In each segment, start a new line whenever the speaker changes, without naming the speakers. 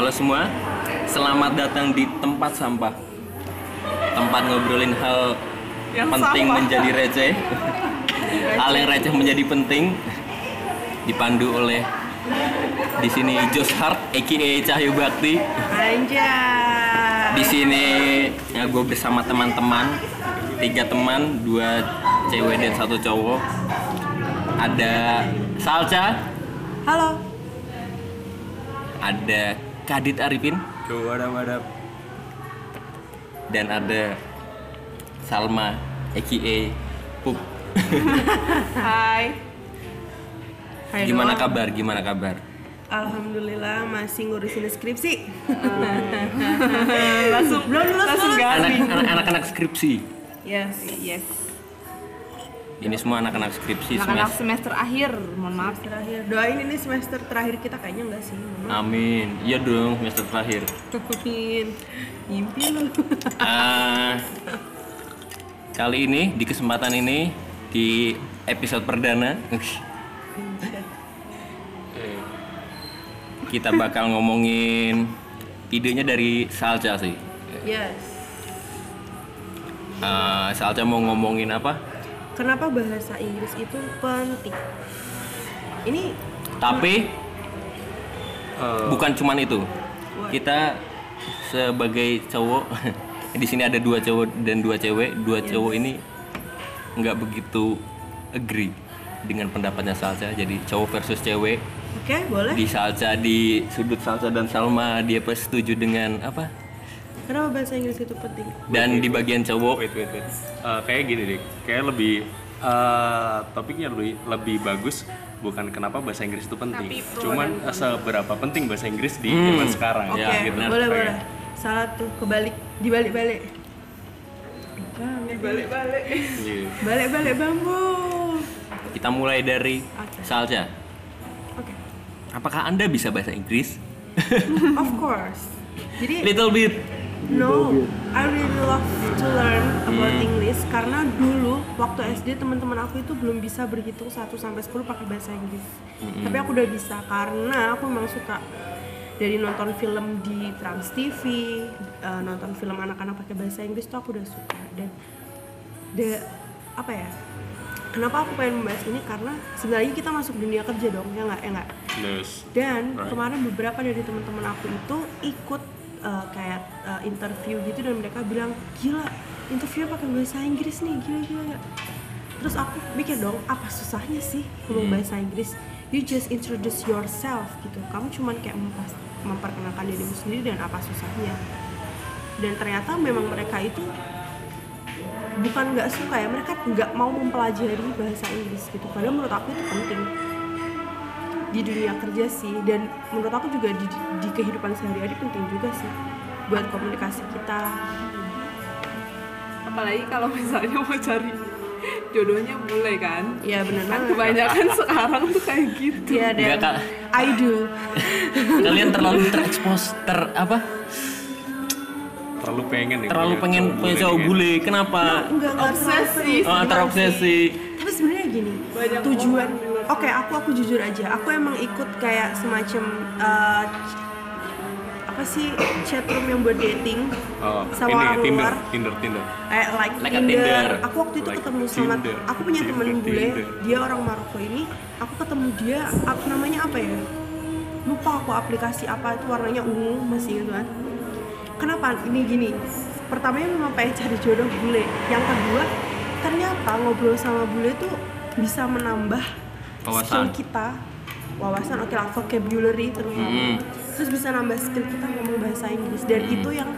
Halo semua, selamat datang di tempat sampah. Tempat ngobrolin hal
Yang
penting
sampah.
menjadi receh. hal yang receh menjadi penting. Dipandu oleh di sini Jos Hart, aka Cahyo Bakti.
Anjay.
Di sini ya gue bersama teman-teman, tiga teman, dua cewek dan satu cowok. Ada Salca,
Halo.
ada Kadit Arifin,
Yo, wadap, wadap.
dan ada Salma aka Pup.
Hai. Hai
Gimana
doang.
kabar? Gimana kabar?
Alhamdulillah masih ngurusin skripsi. langsung belum lulus.
Anak- anak- Anak-anak skripsi.
Yes.
Yes.
Ini semua anak-anak skripsi
Anak-anak
semester.
semester akhir, mohon maaf.
Terakhir doain ini semester terakhir kita kayaknya enggak sih. Mohon maaf.
Amin. Iya dong semester terakhir.
Amin. Mimpi lu.
Ah, kali ini di kesempatan ini di episode perdana kita bakal ngomongin idenya dari Salca sih.
yes.
Ah, Salca mau ngomongin apa?
Kenapa bahasa Inggris itu penting? Ini
Tapi
Eh,
bukan cuman itu. Kita sebagai cowok di sini ada dua cowok dan dua cewek. Dua cowok ini nggak begitu agree dengan pendapatnya Salca. Jadi cowok versus cewek.
oke boleh.
Di Salca di sudut Salca dan Salma dia setuju dengan apa?
Kenapa bahasa Inggris itu penting?
Dan di bagian cowok
wait, wait, wait. Eh, kayak gini deh, kayak lebih eh, topiknya lebih lebih bagus bukan kenapa bahasa Inggris itu penting, cuman eh, seberapa penting bahasa Inggris di zaman sekarang
Oke,
Ya, benar.
boleh
Oke.
boleh. Salah tuh kebalik, dibalik-balik.
Balik-balik.
Iya.
Balik-balik bambu.
kita mulai dari
Oke.
Salca.
Oke.
Apakah Anda bisa bahasa Inggris?
Of course. Jadi
Little bit.
No, I really love to learn about English karena dulu waktu SD teman-teman aku itu belum bisa berhitung 1 sampai 10 pakai bahasa Inggris. Tapi aku udah bisa karena aku memang suka dari nonton film di Trans TV, eh, nonton film anak-anak pakai bahasa Inggris tuh aku udah suka dan the apa ya? Kenapa aku pengen membahas ini karena sebenarnya kita masuk dunia kerja dong, ya nggak? Ya nggak?
Yes.
Dan
Right.
kemarin beberapa dari teman-teman aku itu ikut uh, kayak uh, interview gitu dan mereka bilang gila interview pakai bahasa Inggris nih gila gila. gila." Terus aku mikir dong apa susahnya sih ngomong bahasa Inggris? You just introduce yourself gitu. Kamu cuman kayak mempas- memperkenalkan dirimu sendiri dan apa susahnya? Dan ternyata memang mereka itu bukan nggak suka ya mereka nggak mau mempelajari bahasa Inggris gitu padahal menurut aku itu penting di dunia kerja sih dan menurut aku juga di, di kehidupan sehari-hari penting juga sih buat komunikasi kita
Apalagi kalau misalnya mau cari jodohnya bule kan.
ya benar
Kan
banget
kebanyakan sekarang tuh kayak gitu.
ya dan
Enggak, Kak.
I do
Kalian terlalu terekspos ter apa?
Terlalu pengen nih.
Terlalu pengen punya
bule
cowok
nih,
bule. Kenapa?
enggak enggak
Obsesi.
Oh, terobsesi.
tapi sebenarnya gini tujuan oke aku aku jujur aja aku emang ikut kayak semacam uh, apa sih chatroom yang buat dating?
Oh,
sama
ini
orang
Tinder,
luar
Tinder, Tinder.
kayak like,
Like
Tinder.
Tinder.
Aku waktu itu
Like
ketemu sama
Tinder.
aku punya temen
Tinder,
bule,
Tinder.
dia orang Maroko ini. Aku ketemu dia, apa namanya apa ya? Lupa aku aplikasi apa itu warnanya ungu masih gitu kan. Kenapa ini gini? Pertamanya memang pengen cari jodoh bule. Yang kedua, ternyata ngobrol sama bule tuh bisa menambah
Wawasan.
skill kita wawasan oke lah vocabulary terutama
Mm.
terus bisa nambah skill kita ngomong bahasa Inggris dan itu yang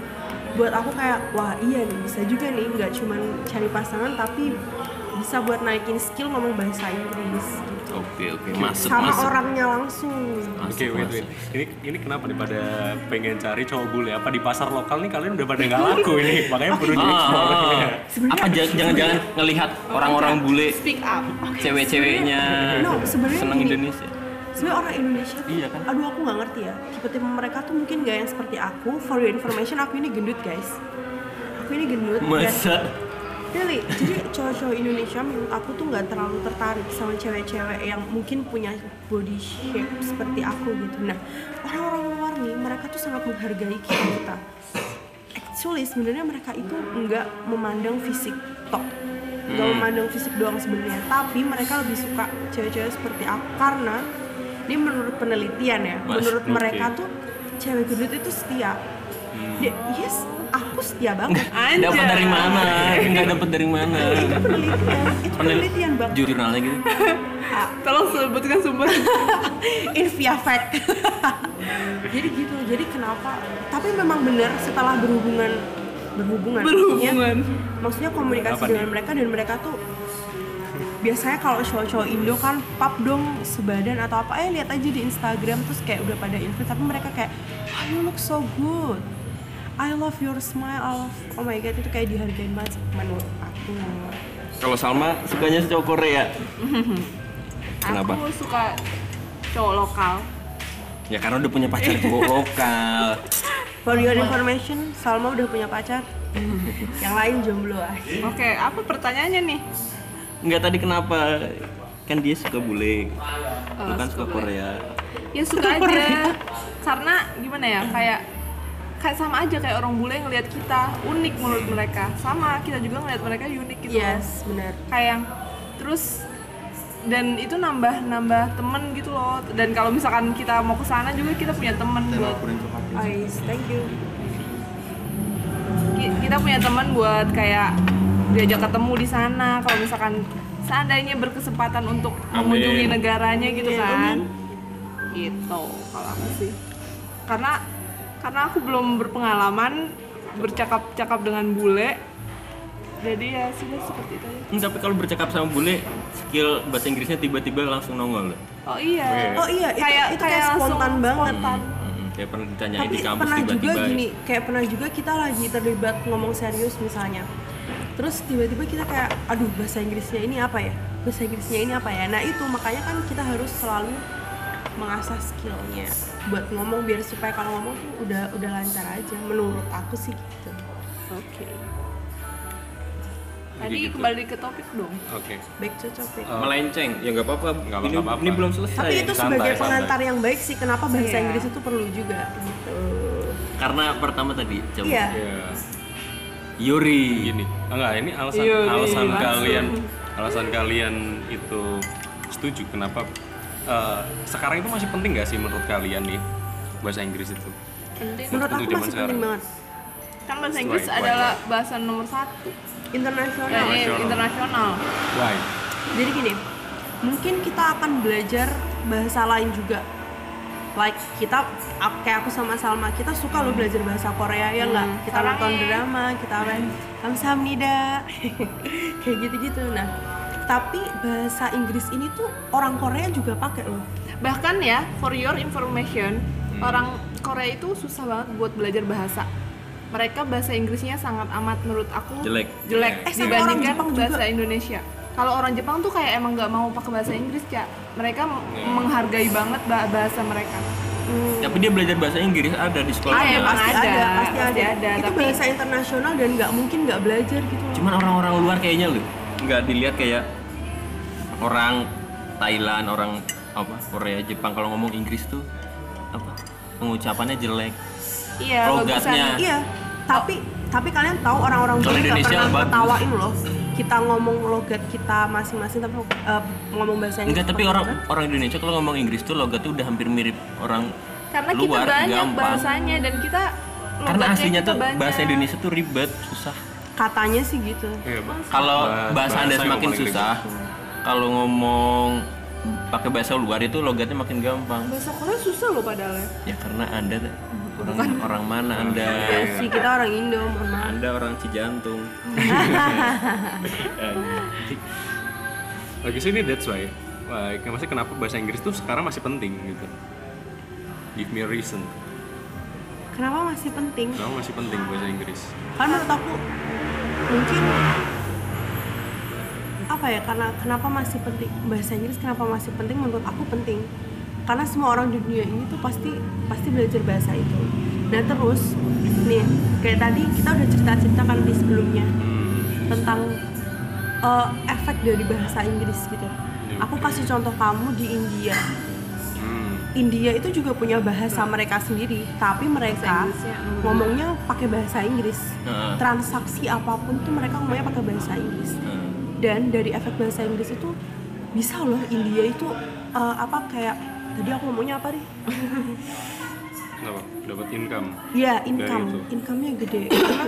buat aku kayak wah iya nih bisa juga nih nggak cuman cari pasangan tapi bisa buat naikin skill ngomong bahasa Inggris gitu.
Oke oke masuk
sama
masuk.
orangnya langsung
Oke, wait, wait. Ini ini kenapa nih pada pengen cari cowok bule? Apa di pasar lokal nih kalian udah pada nggak laku ini? Makanya perlu di explore.
Apa jan- jangan-jangan ngelihat orang-orang bule
Speak up.
cewek-ceweknya
No,
senang
gini.
Indonesia?
sebenarnya orang Indonesia tuh,
Iya kan?
aduh aku nggak ngerti ya tipe-tipe mereka tuh mungkin gak yang seperti aku for your information aku ini gendut guys aku ini gendut dan
Masa
Really, jadi cowok-cowok Indonesia menurut aku tuh nggak terlalu tertarik sama cewek-cewek yang mungkin punya body shape seperti aku gitu. Nah, orang-orang luar nih, mereka tuh sangat menghargai kita. kita. Actually, sebenarnya mereka itu nggak memandang fisik tok, nggak memandang fisik doang sebenarnya. Tapi mereka lebih suka cewek-cewek seperti aku karena ini menurut penelitian ya,
Mas,
menurut mereka tuh cewek gendut itu setia. Dia- yes, aku setia banget.
Dapat dari mana? Enggak dapat dari mana?
itu penelitian itu penelitian bang
Jurnalnya gitu.
Tolong sebutkan sumber.
Invia fact jadi gitu jadi kenapa tapi memang benar setelah berhubungan berhubungan maksudnya,
Berhubungan.
maksudnya komunikasi
Apa
dengan
nih?
mereka dan mereka tuh biasanya kalau cowok-cowok Indo kan pap dong sebadan atau apa eh lihat aja di Instagram terus kayak udah pada info tapi mereka kayak oh, you look so good I love your smile I love oh my god itu kayak dihargain banget menurut aku
Kalau Salma sukanya cowok Korea. Kenapa?
Aku suka cowok lokal.
Ya karena udah punya pacar cowok lokal.
For your information, Salma udah punya pacar. Yang lain jomblo ah.
Oke, apa pertanyaannya nih?
Enggak tadi kenapa? Kan dia suka bule. Lu kan suka
suka.
Korea.
Ya suka aja. Karena gimana ya? Kayak kayak sama aja kayak orang bule ngelihat kita unik menurut mereka. Sama kita juga ngelihat mereka unik gitu.
Yes, benar.
Kayak yang terus dan itu nambah nambah temen gitu loh dan kalau misalkan kita mau ke sana juga kita punya temen buat
Ais, thank you.
ki- kita punya teman buat kayak diajak ketemu di sana kalau misalkan seandainya berkesempatan untuk
Amin.
mengunjungi negaranya gitu
Amin,
kan
amin.
gitu kalau aku sih karena karena aku belum berpengalaman bercakap-cakap dengan bule jadi ya sudah seperti itu aja
Hmm, tapi kalau bercakap sama bule, skill bahasa Inggrisnya tiba-tiba langsung nongol. loh.
oh iya
Oh iya, itu,
Kayak-
itu
kayak
kayak
langsung
spontan banget.
spontan.
Hmm, kayak pernah ditanyain
Tapi
di kampus
pernah juga
tiba-tiba.
gini, kayak pernah juga kita lagi terlibat ngomong serius misalnya. Terus tiba-tiba kita kayak, aduh bahasa Inggrisnya ini apa ya? Bahasa Inggrisnya ini apa ya? Nah itu makanya kan kita harus selalu mengasah skillnya buat ngomong biar supaya kalau ngomong tuh udah udah lancar aja. Menurut aku sih gitu.
oke
Jadi
tadi
gitu.
kembali ke topik dong
Oke.
Baik cocok baik.
Oh.
Melenceng, ya nggak apa-apa.
Nggak
Ini,
apa-apa.
ini belum selesai.
Tapi itu
santai,
sebagai
santai.
pengantar yang baik sih kenapa bahasa
Iya.
Inggris itu perlu juga gitu.
Karena pertama tadi, coba.
Iya.
Ya.
Yuri.
Gini. Enggak, ini alasan
Iya,
alasan
langsung.
kalian alasan kalian itu setuju kenapa eh, sekarang itu masih penting gak sih menurut kalian nih bahasa Inggris itu?
penting
Menurut aku masih
sekarang.
penting banget.
kan bahasa Inggris
Why, why,
adalah bahasa nomor satu
Internasional.
ya,
Internasional. Why?
Jadi gini, mungkin kita akan belajar bahasa lain juga. Like kita kayak aku sama Salma, kita suka loh belajar bahasa Korea ya nggak?
Hmm,
Kita
sarangnya.
nonton drama, kita apa? Kamsahamnida. kayak gitu-gitu. Nah, tapi bahasa Inggris ini tuh orang Korea juga pakai loh.
bahkan ya for your information orang Korea itu susah banget buat belajar bahasa mereka bahasa Inggrisnya sangat amat menurut aku
Jelek.
jelek
Eh,
dibandingkan
Jepang juga.
bahasa Indonesia kalau orang Jepang tuh kayak emang nggak mau pakai bahasa Inggris ya mereka m- menghargai banget bah- bahasa mereka
Tapi dia belajar bahasa Inggris ada di sekolah.
Ah, emang
pasti
ada,
ada, pasti
pasti
ada.
ada,
Itu
tapi-
bahasa internasional dan nggak mungkin nggak belajar gitu.
Cuman orang-orang luar kayaknya loh nggak dilihat kayak orang Thailand, orang apa Korea, Jepang kalau ngomong Inggris tuh apa pengucapannya jelek.
iya
Logatnya.
bagusan
Iya, tapi tapi kalian tahu orang-orang bule nggak
Indonesia
pernah
bagus.
ketawain loh. Kita ngomong logat kita masing-masing tapi eh, ngomong bahasa Inggris.
Enggak, tapi orang
gitu.
orang Indonesia kalau ngomong Inggris tuh logatnya udah hampir mirip orang
karena kita
luar,
banyak
gampang.
bahasanya dan kita
Karena aslinya
kita
tuh
banyak.
bahasa Indonesia tuh ribet, susah.
katanya sih gitu.
Iya, Bang.
Kalau
Bahasa-
bahasa Anda semakin susah, kalau ngomong pakai bahasa luar itu logatnya makin gampang.
bahasa Korea susah loh padahal ya
Ya karena Anda orang orang mana Anda?
Ya sih kita orang Indo, mohon maaf.
Anda orang Cijantung.
Lagi sini that's why. Like, maksudnya kenapa bahasa Inggris tuh sekarang masih penting gitu? Give me a reason.
Kenapa masih penting?
Kenapa masih penting bahasa Inggris?
Karena menurut aku mungkin apa ya karena kenapa masih penting bahasa Inggris kenapa masih penting menurut aku penting karena semua orang di dunia ini tuh pasti pasti belajar bahasa itu nah terus nih kayak tadi kita udah cerita ceritakan di sebelumnya tentang uh, efek dari bahasa Inggris gitu. Aku kasih contoh kamu di India.
Hmm.
India itu juga punya bahasa mereka sendiri, tapi mereka
dua.
ngomongnya pakai bahasa Inggris. Transaksi apa pun tuh mereka ngomongnya pakai bahasa Inggris. Dan dari efek bahasa Inggris itu bisa loh India itu uh, apa kayak tadi aku ngomongnya apa nih?
Dapat income.
Ya
Dari
income, income-nya gede karena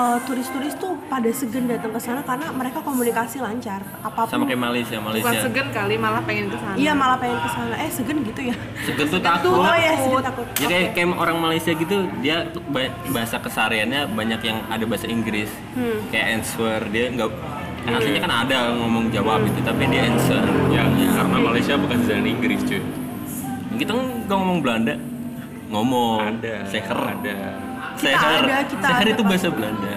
uh, turis-turis tuh pada segen datang ke sana karena mereka komunikasi lancar. Apa pun.
sama kayak Malaysia
bukan
Malaysia
segan kali malah pengen ke sana
Iya malah pengen ke sana. Eh segen gitu ya?
Segen tuh takut
oh ya segen takut.
Ya kayak, kayak orang Malaysia gitu, dia bahasa kesehariannya banyak yang ada bahasa Inggris.
Hmm.
Kayak answer, dia nggak kan aslinya kan ada ngomong jawab itu, tapi dia answer.
Ya, karena Malaysia bukan jalan Inggris cuy.
Kita nggak ngomong Belanda, ngomong
Ada.
seher,
Ada.
Kita
seher,
ada, kita
seher
ada,
itu bahasa Belanda.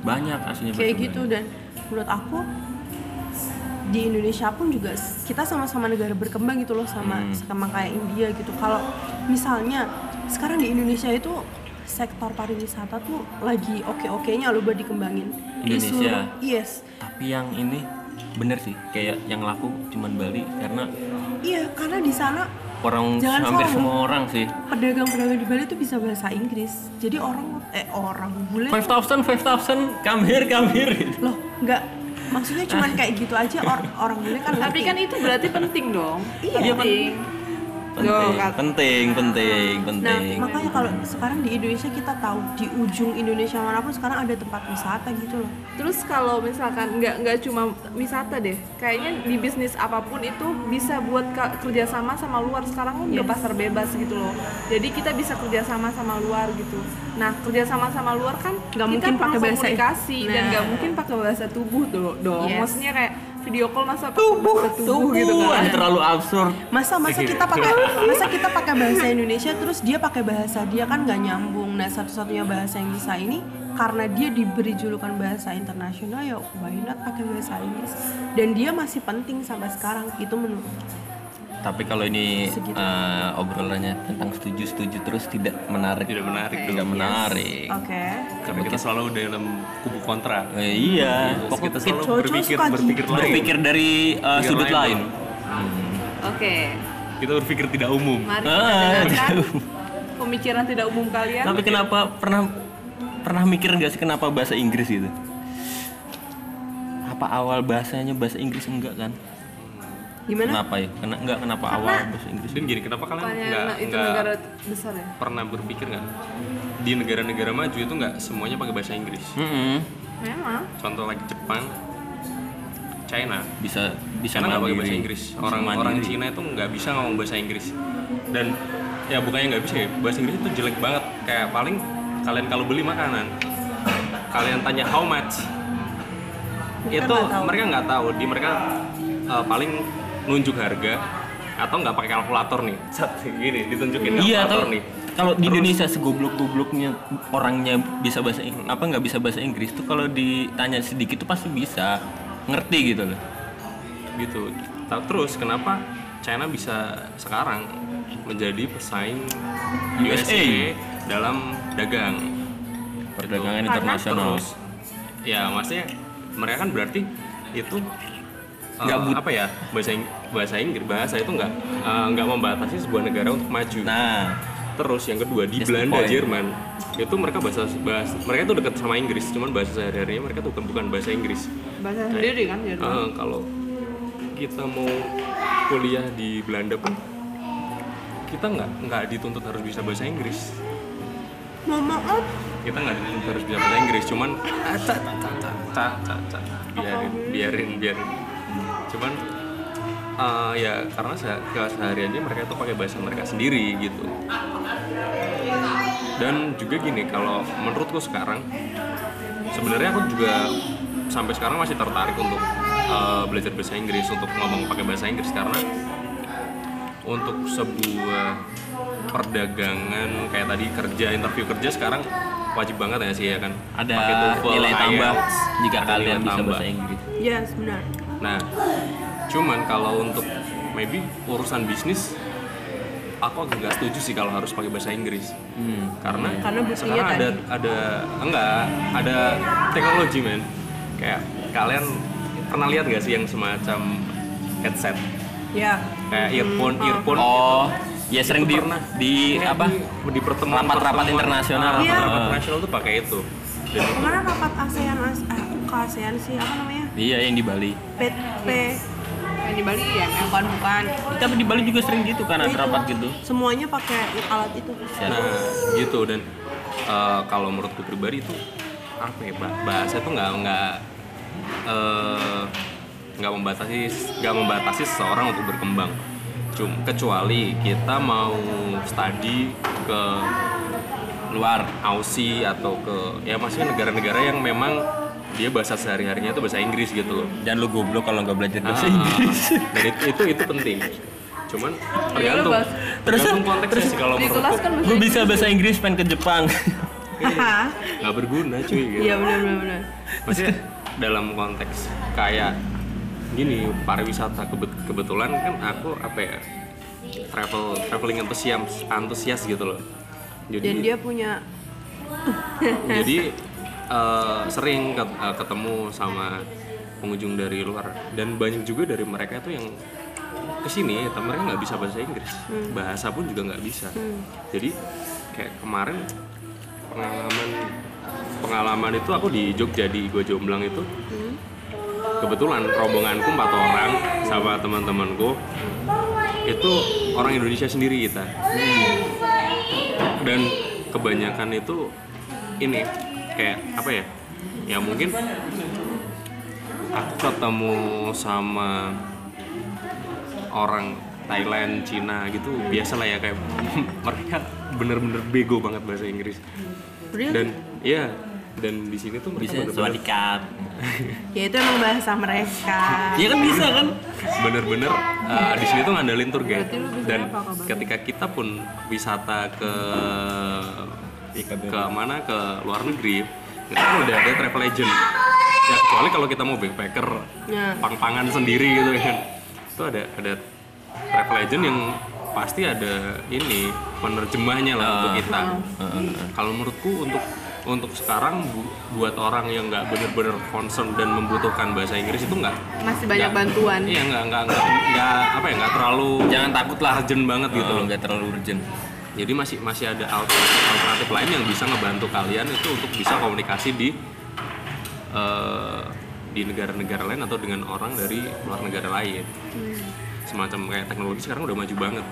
Banyak aslinya bahasa
Kayak gitu dan menurut aku di Indonesia pun juga kita sama-sama negara berkembang gitu loh sama
Hmm.
sama kayak India gitu. Kalau misalnya sekarang di Indonesia itu sektor pariwisata tuh lagi oke-okenya loh buat dikembangin. Di
Indonesia?
seluruh- yes.
Tapi yang ini bener sih, kayak yang laku cuman Bali karena
Iya, karena di sana
orang
Jangan
hampir
salah.
semua orang sih.
pedagang-pedagang di Bali tuh bisa bahasa Inggris. Jadi orang eh orang bule
5000, 5000, come here, come here.
loh nggak maksudnya cuman kayak gitu aja or- orang bule kan
tapi kan itu berarti penting dong
Iya,
penting
Penting,
Kak.
penting, penting,
Nah,
penting.
makanya kalau sekarang di Indonesia kita tahu di ujung Indonesia mana pun sekarang ada tempat wisata gitu loh.
Terus kalau misalkan nggak nggak cuma wisata deh, kayaknya di bisnis apa pun itu bisa buat kerjasama sama luar. Sekarang kan udah
Yes.
pasar bebas gitu loh. Jadi kita bisa kerjasama sama luar gitu. Nah kerjasama sama luar kan
Nggak
kita
mungkin pakai bahasa-
komunikasi dan
Nah.
nggak mungkin pakai bahasa tubuh tuh dong.
Yes.
Maksudnya kayak video call masa bahasa tubuh, gitu kan?
terlalu absurd.
Masa masa kita pakai masa kita pakai bahasa Indonesia terus dia pakai bahasa dia kan nggak nyambung. Nah satu-satunya bahasa yang bisa ini karena dia diberi julukan bahasa internasional ya why not pakai bahasa Inggris dan dia masih penting sampai sekarang itu menurut
Tapi kalau ini
Segitu.
eh, obrolannya tentang setuju-setuju terus tidak menarik.
Tidak menarik
Oke,
Tidak
yes.
menarik.
Oke.
Karena kita selalu dalam kubu kontra.
Eh, iya,
Terus
pokoknya
kita selalu
Cowok-cowok
berpikir
suka
berpikir
gitu.
lain.
berpikir dari
Pikir
sudut lain.
lain.
Oke,
Kita berpikir tidak umum.
mari kita
Ah,
pemikiran tidak umum kalian.
Tapi kenapa pernah pernah mikir nggak sih kenapa bahasa Inggris gitu? Apa awal bahasanya bahasa Inggris enggak kan?
Gimana?
Kenapa ya? Kena, enggak kenapa awal bahasa Inggris?
Dan gini, kenapa kalian
Bukannya
nggak
itu negara besar ya?
pernah berpikir nggak di negara-negara maju itu nggak semuanya pakai bahasa Inggris?
Mm-mm.
Memang.
Contoh lagi Jepang, China,
Bisa bisa
China nggak pakai bahasa Inggris.
Bisa
Orang orang
mandiri.
Cina itu nggak bisa ngomong bahasa Inggris. Dan ya bukannya nggak bisa ya, bahasa Inggris itu jelek banget. Kayak paling kalian kalau beli makanan, kalian tanya how much,
Mereka
itu
tahu.
mereka nggak tahu. Di mereka uh, paling nunjuk harga atau nggak pakai kalkulator nih. Satu gini ditunjukin
Iya,
kalkulator
kalau
nih.
kalau di Indonesia segoblok-gobloknya orangnya bisa bahasa Ing- apa nggak bisa bahasa Inggris tuh kalau ditanya sedikit tuh pasti bisa ngerti gitu loh.
gitu. Terus kenapa China bisa sekarang menjadi pesaing
USA.
USA dalam dagang
Perdagangan
Gitu.
internasional.
Terus ya maksudnya mereka kan berarti itu
Nggak but-
apa ya bahasa Ing- bahasa Inggris bahasa itu nggak uh, nggak membatasi sebuah negara untuk maju.
Nah,
Terus yang kedua di
That's
Belanda,
point.
Jerman itu mereka bahasa bahasa mereka itu dekat sama Inggris, cuman bahasa sehari-harinya mereka tuh bukan bukan bahasa Inggris.
Bahasa sendiri kan jadi.
Eh, kalau kita mau kuliah di Belanda pun kita nggak nggak dituntut harus bisa bahasa Inggris
Mau maaf
kita nggak dituntut harus bisa bahasa Inggris cuman biarin biarin biarin cuman eh, ya karena se kesehariannya mereka tuh pakai bahasa mereka sendiri gitu dan juga gini kalau menurutku sekarang sebenarnya aku juga sampai sekarang masih tertarik untuk uh, belajar bahasa Inggris untuk ngomong pakai bahasa Inggris karena untuk sebuah perdagangan kayak tadi kerja interview kerja sekarang wajib banget ya sih ya kan
ada
TOEFL,
nilai tambah
IELTS,
jika kalian bisa
tambah.
bahasa Inggris.
yes benar
Nah, cuman kalau untuk maybe urusan bisnis, aku agak nggak setuju sih kalau harus pakai bahasa Inggris
Hmm.
karena
Karena
sekarang ada
tadi.
ada enggak ada teknologi men kayak kalian pernah lihat gak sih yang semacam headset
ya
kayak earphone earphone
Oh, ya sering di
pernah.
di
Kayak
apa?
di, di pertemuan
Rapat-rapat internasional.
Iya.
rapat internasional tuh pakai itu dan
kemarin rapat ASEAN As- bukan ASEAN sih apa namanya
Iya, yang di Bali.
PT
yang di Bali ya memang
bukan bukan
Tapi di Bali juga sering gitu kan ada rapat gitu.
semuanya pakai alat itu
Ya.
nah gitu dan eh, kalau menurutku pribadi itu apa ya bah- bahasa itu nggak nggak eh, nggak membatasi nggak membatasi seseorang untuk berkembang Cum, kecuali kita mau study ke luar Aussie atau ke ya maksudnya negara-negara yang memang dia bahasa sehari-harinya itu bahasa Inggris gitu loh.
Dan lu goblok kalau nggak belajar bahasa
Ah,
Inggris.
dan itu, itu itu penting. Cuman tergantung.
Terus-
tergantung konteksnya sih kalau
di kelas
menurutku
kan
Gue bisa bahasa Inggris pengen ke Jepang.
Haha.
nggak berguna cuy gitu.
iya benar benar benar.
Maksudnya dalam konteks kayak gini pariwisata kebet- kebetulan kan aku apa ya travel traveling antusias antusias gitu loh. Jadi
dan dia punya
jadi eh, sering eh, ketemu sama pengunjung dari luar. Dan banyak juga dari mereka itu yang ke sini tapi mereka nggak bisa bahasa Inggris. Bahasa pun juga nggak bisa. Jadi kayak kemarin pengalaman pengalaman itu aku di Jogja di Gua Jomblang itu kebetulan rombonganku empat orang sama teman-temanku itu orang Indonesia sendiri kita. Dan kebanyakan itu ini kayak apa ya ya mungkin aku ketemu sama orang Thailand, Cina gitu biasa lah ya kayak mereka bener-bener bego banget bahasa Inggris
Really?
dan iya dan di sini tuh mereka
Bisa swadikap.
ya itu emang bahasa mereka
Iya kan bisa kan?
bener-bener uh, di sini tuh ngandalin tour guide dan ketika kita pun wisata ke ke mana? Ke luar negeri. Kita kan udah ada travel agent. Ya kecuali kalau kita mau backpacker
Ya.
pang-pangan sendiri gitu kan itu ada ada travel agent yang pasti ada ini penerjemahnya lah untuk kita. Kalau menurutku untuk untuk sekarang bu- buat orang yang nggak bener-bener concern dan membutuhkan bahasa Inggris itu nggak
masih banyak
nggak-
bantuan.
Iya nggak nggak nggak nggak apa ya nggak terlalu
Jangan takut lah.
urgent banget gitu loh.
nggak terlalu urgent.
Jadi masih masih ada alternatif, alternatif lain yang bisa ngebantu kalian itu untuk bisa komunikasi di eh, di negara-negara lain atau dengan orang dari luar negara lain. Semacam kayak teknologi sekarang udah maju banget.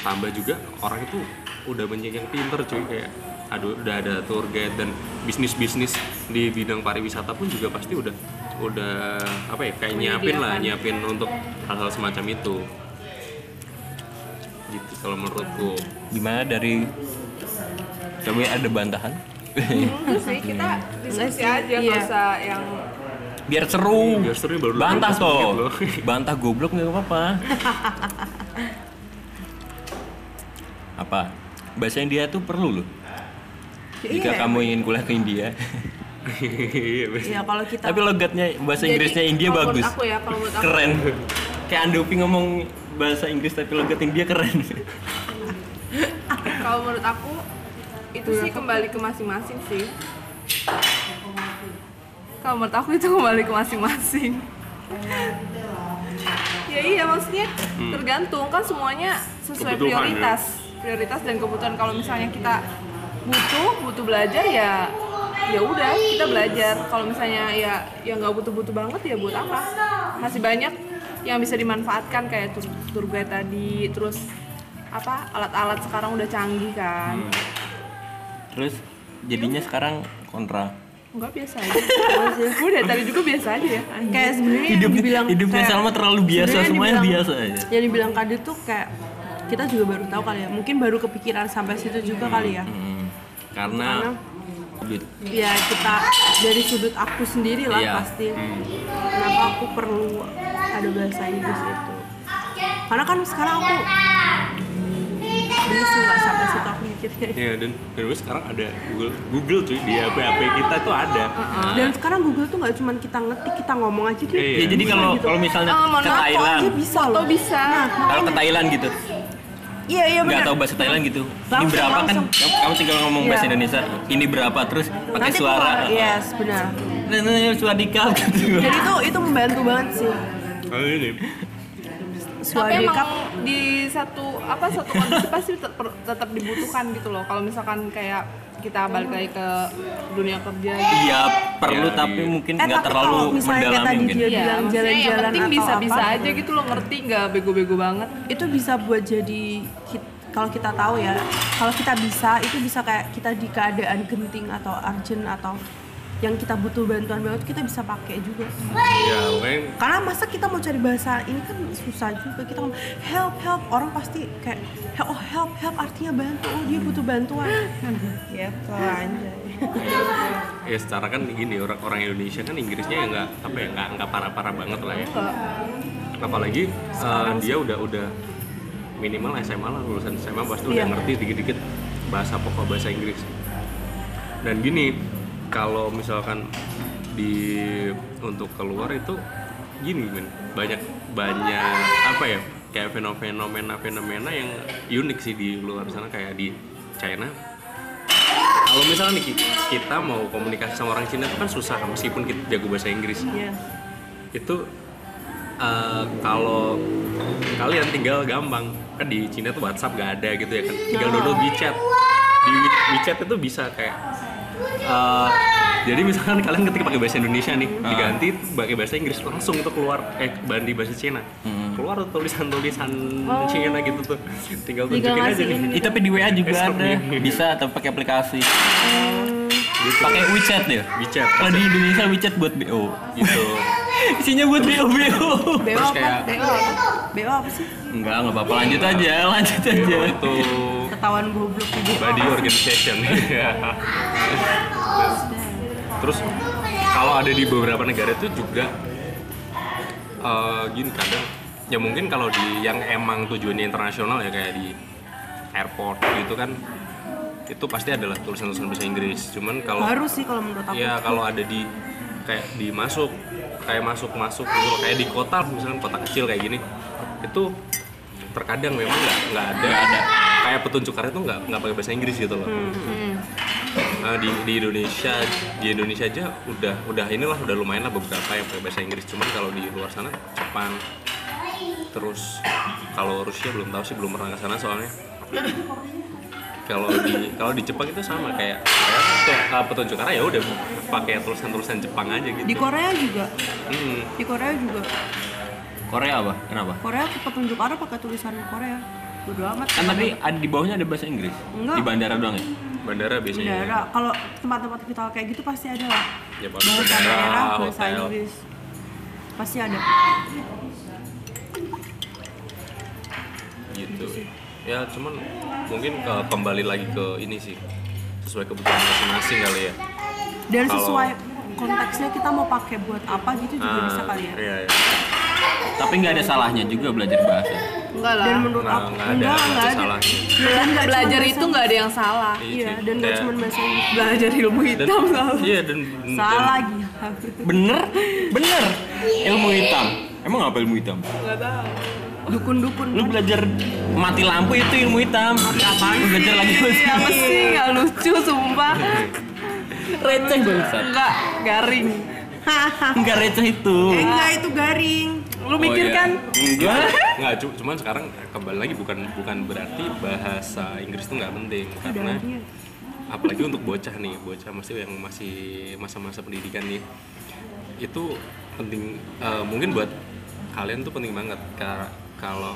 Tambah juga orang itu udah banyak yang pinter cuy kayak aduh udah ada tour guide dan bisnis-bisnis di bidang pariwisata pun juga pasti udah udah apa ya kayak nyiapin lah nyiapin untuk hal-hal semacam itu gitu kalau menurutku
Gimana dari coba ada bantahan?
Enggak sih kita diskusi aja nggak
iya.
usah yang
Biar seru.
Biar seru, baru
Bantah
15 menit loh.
toh. Bantah goblok nggak apa-apa. apa? Bahasa India tuh perlu loh. Jika
Iya.
kamu ingin kuliah ke India.
Iya, bener.
ya kalau kita
Tapi logatnya bahasa
Jadi,
Inggrisnya India bagus.
aku ya kalau menurut aku
Keren. Kayak Andovi ngomong bahasa Inggris tapi logat India keren.
kalau menurut aku itu sih kembali ke masing-masing sih. Kalau menurut aku itu kembali ke masing-masing. Ya iya maksudnya tergantung. Kan semuanya sesuai
Kebutuhan, ya.
prioritas. Prioritas dan kebutuhan. Kalau misalnya kita butuh butuh belajar ya ya udah kita belajar. Kalau misalnya ya yang nggak butuh-butuh banget ya buat apa? Masih banyak yang bisa dimanfaatkan kayak tur, tour guide tadi terus apa alat-alat sekarang udah canggih kan
Terus jadinya sekarang kontra.
Enggak biasa aja. Gue dari tadi juga biasa aja ya.
kayak sebenarnya yang
Hidup
dibilang
hidupnya
kayak-
Salma terlalu biasa, semuanya
dibilang-
biasa aja.
yang dibilang Kadit tuh kayak kita juga baru tahu kali ya mungkin baru kepikiran sampai situ juga kali ya
Hmm, karena duit.
ya kita dari sudut aku sendiri lah
Iya.
pasti kenapa aku perlu ada bahasa Inggris itu. Karena kan sekarang aku ini sih nggak sampai situ aku mikirnya
Iya dan dan gue sekarang ada Google Google cuy di HP HP kita tuh ada.
dan sekarang Google tuh nggak cuma kita ngetik kita ngomong aja dia
Iya.
Ya, jadi kalau
gitu.
kalau misalnya
Oh, mohon
ke Thailand,
aja bisa loh.
bisa.
nah,
kalau ke Thailand gitu,
Iya, iya,
nggak
benar.
tahu bahasa Thailand gitu. Ini
Langsung,
berapa
langsung.
kan kamu tinggal ngomong bahasa
Iya.
Indonesia. Ini berapa? Terus pakai
Nanti
suara.
keluar, yes benar.
Nah, nah, nah, suadikap gitu
jadi itu itu membantu banget sih
Oh, ini.
Tapi emang di satu apa satu kondisi pasti tetap, tetap dibutuhkan gitu loh. Kalau misalkan kayak kita balik lagi ke dunia kerja gitu.
iya perlu
Ya,
tapi
di-
mungkin
Eh,
nggak
tapi
terlalu mendalami
tadi
mungkin.
dia-
Iya,
bilang
maksudnya yang
jalan-jalan
penting
atau
bisa-bisa
apa.
aja gitu. loh ngerti nggak? Bego-bego banget.
Itu bisa buat jadi kalau kita tahu ya kalau kita bisa itu bisa kayak kita di keadaan genting atau urgent atau yang kita butuh bantuan banget kita bisa pakai juga.
Ya pokoknya
karena masa kita mau cari bahasa ini kan susah juga. Kita ngomong help help. Orang pasti kayak "Help, oh help help. Artinya bantu. Oh dia butuh bantuan. Gitu anjay.
Ya secara kan gini orang orang Indonesia kan Inggrisnya ya nggak apa ya nggak nggak parah-parah banget lah ya. Apalagi eh, dia udah udah minimal SMA lah lulusan SMA pasti udah
Iya.
ngerti dikit-dikit bahasa pokok bahasa Inggris. Dan gini kalau misalkan di untuk keluar itu gini men banyak banyak apa ya kayak fenomena fenomena yang unik sih di luar sana kayak di China. Kalau misalnya nih ki- kita mau komunikasi sama orang Cina itu kan susah meskipun kita jago bahasa Inggris.
Iya.
itu eh, kalau kalian tinggal gampang kan di Cina tuh WhatsApp gak ada gitu ya kan. Tinggal download WeChat. Di We- WeChat itu bisa kayak eh, jadi misalkan kalian ketika pakai bahasa Indonesia nih diganti pakai bahasa Inggris langsung itu keluar eh ganti bahasa Cina. Keluar tuh tulisan-tulisan Cina gitu tuh. Tinggal tunjukin aja nih.
Ih, tapi di WA juga
Esok
ada.
nih.
bisa tapi pakai aplikasi.
Gitu.
pakai WeChat ya
WeChat.
Kalau di Indonesia WeChat buat BO
gitu.
Isinya buat BO BO
BO
Terus
apa?
kayak-
BO apa? BO apa sih?
enggak nggak apa-apa. Lanjut aja lanjut aja.
itu
Ketahuan goblok di BO.
body organization terus kalau ada di beberapa negara itu juga eh, gini kadang ya mungkin kalau di yang emang tujuannya internasional ya kayak di airport gitu kan itu pasti adalah tulisan-tulisan bahasa Inggris cuman kalau
Harus sih kalau menurut aku.
ya kalau ada di kayak di masuk kayak masuk masuk gitu kayak di kota misalkan kota kecil kayak gini itu terkadang memang nggak nggak ada, ada. Kayak petunjuk arah itu nggak nggak pakai bahasa Inggris gitu loh. Nah, di, di Indonesia di Indonesia aja udah udah inilah udah lumayan lah beberapa yang pakai bahasa Inggris. Cuman kalau di luar sana Jepang. Terus kalau Rusia belum tahu sih belum pernah ke sana soalnya. Kalau di kalau di Jepang itu sama kayak kayak tuh, uh, petunjuk arah ya udah pakai tulisan-tulisan Jepang aja gitu.
Di Korea juga.
Hmm.
Di Korea juga.
Korea apa kenapa
Korea petunjuk arah pakai tulisan Korea. Bodo amat.
kan tapi ada di bawahnya ada bahasa Inggris
Enggak.
di bandara doang ya
bandara biasanya
ada. Kalau tempat-tempat kita kayak gitu pasti ada lah.
ya
Bahasa
bandara
daerah, bahasa
hotel
Inggris. Pasti ada.
gitu ya cuman mungkin ke, kembali lagi ke ini sih sesuai kebutuhan masing-masing kali ya
Dan
Kalau-
sesuai konteksnya kita mau pakai buat apa gitu juga
Ah,
bisa kali ya.
iya, iya.
Tapi nggak ada salahnya juga belajar bahasa.
Enggak lah.
Dan menurut
Nah,
aku
nggak ada,
enggak,
nggak
enggak
ada. salahnya.
Dan
belajar itu nggak ada yang salah.
Iya,
sih.
dan nggak
Kayak-
cuma bahasa Inggris.
belajar ilmu
dan,
hitam salah.
iya dan
Salah gila.
bener bener. Ilmu hitam. Emang apa ilmu hitam?
Nggak tahu.
Dukun-dukun.
lu belajar mati lampu itu ilmu hitam. Mati apaan lu belajar lagi
apa sih? Nggak lucu sumpah.
Receh bangsat
nggak garing.
Enggak receh itu.
Eh, enggak itu garing.
Lu mikir
Oh, iya.
kan
enggak
nggak cu- cuman sekarang kembali lagi bukan bukan berarti bahasa Inggris itu nggak penting karena
Iya.
apalagi untuk bocah nih bocah masih yang masih masa-masa pendidikan nih itu penting eh, mungkin buat kalian tuh penting banget Ka- kalau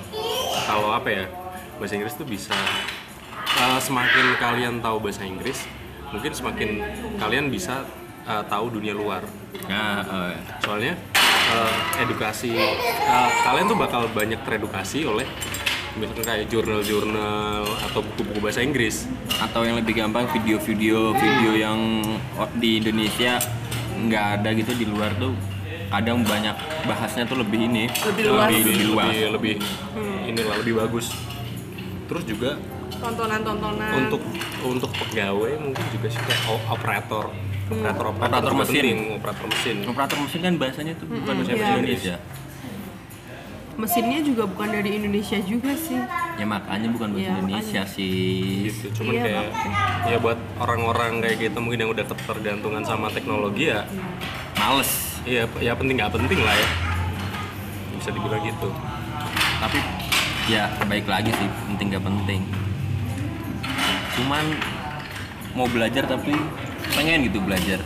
kalau apa ya bahasa Inggris tuh bisa eh, semakin kalian tahu bahasa Inggris mungkin semakin kalian bisa eh, tahu dunia luar.
Nah eh,
soalnya eh, edukasi eh, kalian tuh bakal banyak teredukasi oleh misalkan kayak jurnal-jurnal atau buku-buku bahasa Inggris.
Atau yang lebih gampang video-video video yang di Indonesia nggak ada gitu di luar tuh kadang banyak bahasnya tuh lebih ini
Lebih luas.
lebih, lebih luas.
lebih, lebih inilah lebih bagus. Terus juga
tontonan-tontonan.
untuk untuk pegawai mungkin juga sih kayak o- operator operator operator,
Operator mesin.
penting, operator mesin.
Operator mesin kan bahasanya tuh bukan bahasa
iya.
Indonesia.
Mesinnya juga bukan dari Indonesia juga sih.
ya makanya bukan bahasa
Iya,
Indonesia sih.
Gitu cuman
Iya,
kayak ya buat orang-orang kayak gitu mungkin yang udah ketergantungan sama teknologi ya.
Males.
Iya ya penting nggak penting lah ya. Bisa dibilang gitu.
Tapi ya baik lagi sih penting gak penting. Cuman mau belajar tapi pengen gitu belajar.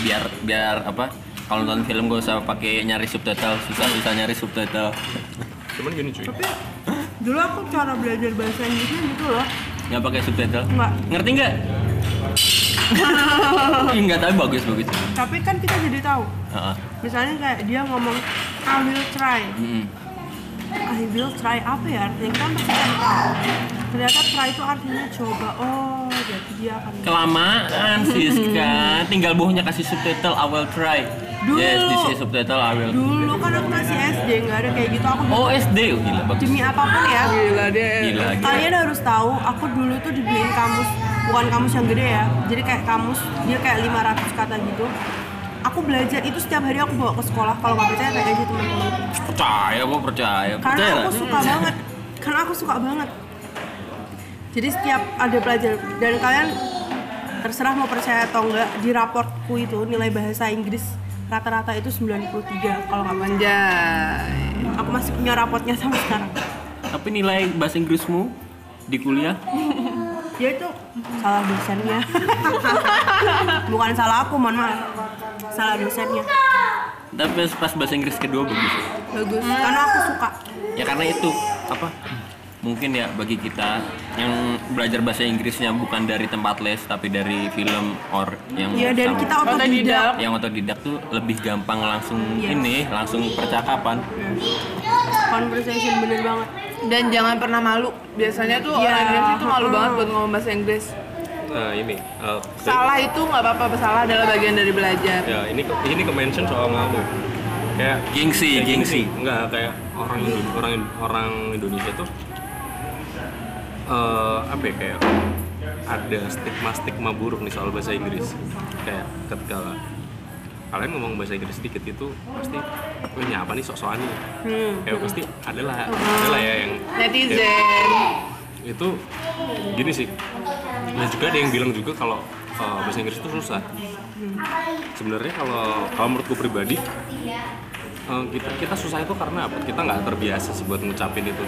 Biar biar apa kalau nonton film gak usah pakai nyari subtitle susah susah nyari subtitle.
Cuman gini cuy.
Tapi dulu aku cara belajar bahasa Inggrisnya gitu loh.
Nggak pakai subtitle?
Nggak.
ngerti nggak? Nggak tapi bagus bagus.
Tapi kan kita jadi tahu.
Heeh.
misalnya kayak dia ngomong I will try.
Mm-mm.
I will try. Apa ya artinya? Kan pasti tahu. Ternyata try itu artinya coba. Oh jadi dia akan
kelamaan Siska tinggal bohongnya kasih subtitle I will try.
Dulu.
yes this is subtitle I will
dulu kan aku masih SD nggak ada kayak gitu. Aku
oh SD oh, gila bagus.
Demi apa pun ya.
Gila dia.
gila gila.
Kalian harus tahu aku dulu tuh dibeliin kamus. Bukan kamus yang gede ya. Jadi kayak kamus dia kayak 500 kata gitu aku belajar itu setiap hari aku bawa ke sekolah. Kalau nggak percaya tanya aja teman-teman
percaya gua percaya.
Karena
percaya
aku
lah.
suka banget. Karena aku suka banget. Jadi setiap ada pelajar dan kalian terserah mau percaya atau enggak di raportku itu nilai bahasa Inggris rata-rata itu 93 kalau nggak
Anjay.
aku masih punya rapotnya sampai sekarang.
Tapi nilai bahasa Inggrismu di kuliah
ya itu salah dosennya. Bukan salah aku mohon maaf. Salah dosennya.
Tapi pas- bahasa Inggris kedua bagus.
Bagus. Karena aku suka.
Ya karena itu apa mungkin ya bagi kita yang belajar bahasa Inggrisnya bukan dari tempat les tapi dari film or yang
Iya dan
sama-
kita otodidak.
Yang otodidak tuh lebih gampang langsung
Yes.
ini langsung percakapan
conversation bener banget
Dan jangan pernah malu. Biasanya tuh
Iya.
orang Indonesia tuh malu
Hmm.
banget buat ngomong bahasa Inggris.
nah ini eh,
Salah itu nggak apa-apa, salah adalah bagian dari belajar.
ya ini ke- ini ke mention soal malu kayak
Gengsi,
kayak
gengsi.
enggak kayak orang Indo- orang orang Indonesia tuh eh apa ya kayak ada stigma stigma buruk nih soal bahasa Inggris kayak ketika kalian ngomong bahasa Inggris sedikit itu pasti ini apa nih sok-sokan nih?
Hmm.
kayak pasti adalah adalah ya yang
Netizen.
itu gini sih. Dan juga ada yang bilang juga kalau uh, bahasa Inggris itu susah. Sebenarnya kalau kalau menurutku pribadi uh, kita kita susah itu karena apa? Kita nggak terbiasa sih buat ngucapin itu.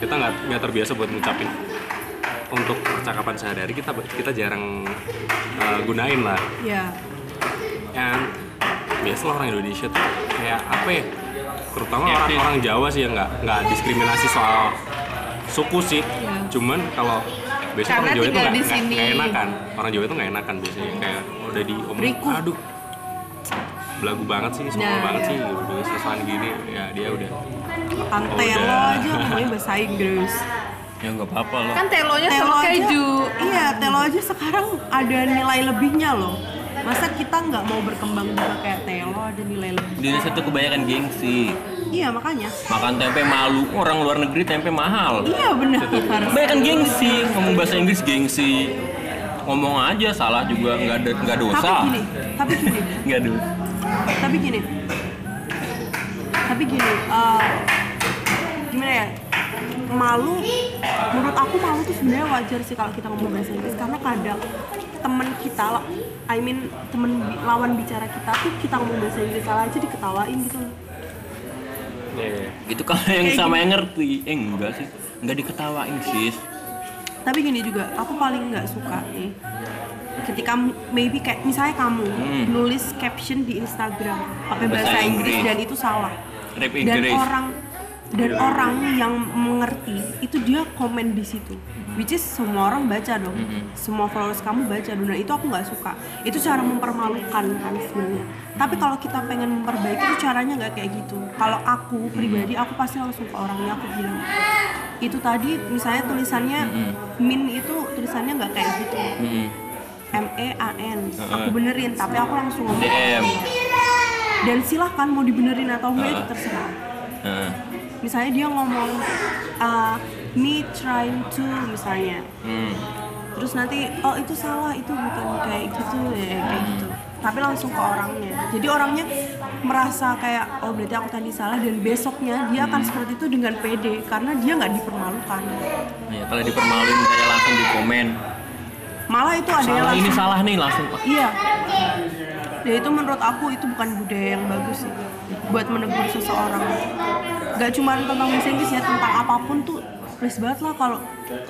Kita nggak nggak terbiasa buat ngucapin. Untuk percakapan sehari-hari kita kita jarang uh, gunain lah.
Ya
yang biasa orang Indonesia tuh kayak apa ya terutama orang, orang Jawa sih yang nggak nggak diskriminasi soal suku sih. Cuman kalau biasanya
Karena
orang Jawa itu nggak enakan. Orang Jawa itu nggak enakan biasanya. Kayak udah diomong
Beriku.
aduh belagu banget sih soal
Nah,
banget
ya.
sih udah sesuatu gini. Ya dia udah.
Antelo
Udah.
aja ngomongnya bahasa Inggris.
Ya nggak apa-apa loh
Kan telonya
Telo
sama
aja.
keju.
iya telo aja sekarang ada nilai lebihnya loh masa kita nggak mau berkembang juga kayak telo ada nilai lebih
di Indonesia tuh kebanyakan gengsi.
Iya makanya.
Makan tempe malu. Orang luar negeri tempe mahal.
Iya benar
kebanyakan gengsi. Ngomong bahasa Inggris gengsi. Ngomong aja salah juga. Nggak ada nggak dosa.
Tapi gini tapi gini.
Nggak dosa.
Tapi gini. Tapi gini eh, gimana ya? Malu menurut aku malu tuh sebenarnya wajar sih kalau kita ngomong bahasa Inggris. Karena kadang temen kita I mean temen bi- lawan bicara kita tuh kita ngomong bahasa Inggris salah aja diketawain gitu.
Ya, ya.
itu kalau yang
Kayak
sama yang ngerti. Eh enggak sih. Nggak diketawain sis.
Tapi gini juga aku paling nggak suka nih ketika maybe kayak misalnya kamu
Hmm.
nulis caption di Instagram pakai
Bahasa
bahasa Inggris
Inggris.
dan itu salah.
Rap
dan
Inggris.
orang dan orang yang mengerti itu dia komen di situ. Which is semua orang baca dong.
Mhm.
semua followers kamu baca dong. Dan itu aku nggak suka. Itu cara mempermalukan kan sebenarnya. Tapi kalau kita pengen memperbaiki itu caranya nggak kayak gitu. Kalau aku pribadi aku pasti langsung ke orangnya aku bilang itu tadi misalnya tulisannya min itu tulisannya nggak kayak gitu.
Mm-mm.
M E A N. Aku benerin tapi aku langsung ngomong.
DM
dan silahkan mau dibenerin atau enggak itu terserah. Misalnya dia ngomong uh, me trying to misalnya.
Hmm.
terus nanti oh itu salah itu bukan kayak gitu ya kayak gitu. Tapi langsung ke orangnya. Jadi orangnya merasa kayak oh berarti aku tadi salah dan besoknya dia akan seperti itu dengan pede karena dia nggak dipermalukan.
Ya kalau dipermaluin kayak langsung di komen.
Malah itu ada yang
ini salah nih langsung.
Iya. Ya itu menurut aku itu bukan budaya yang bagus sih buat menegur seseorang. Gak cuma tentang bahasa Inggris ya, tentang apa pun tuh please banget lah kalau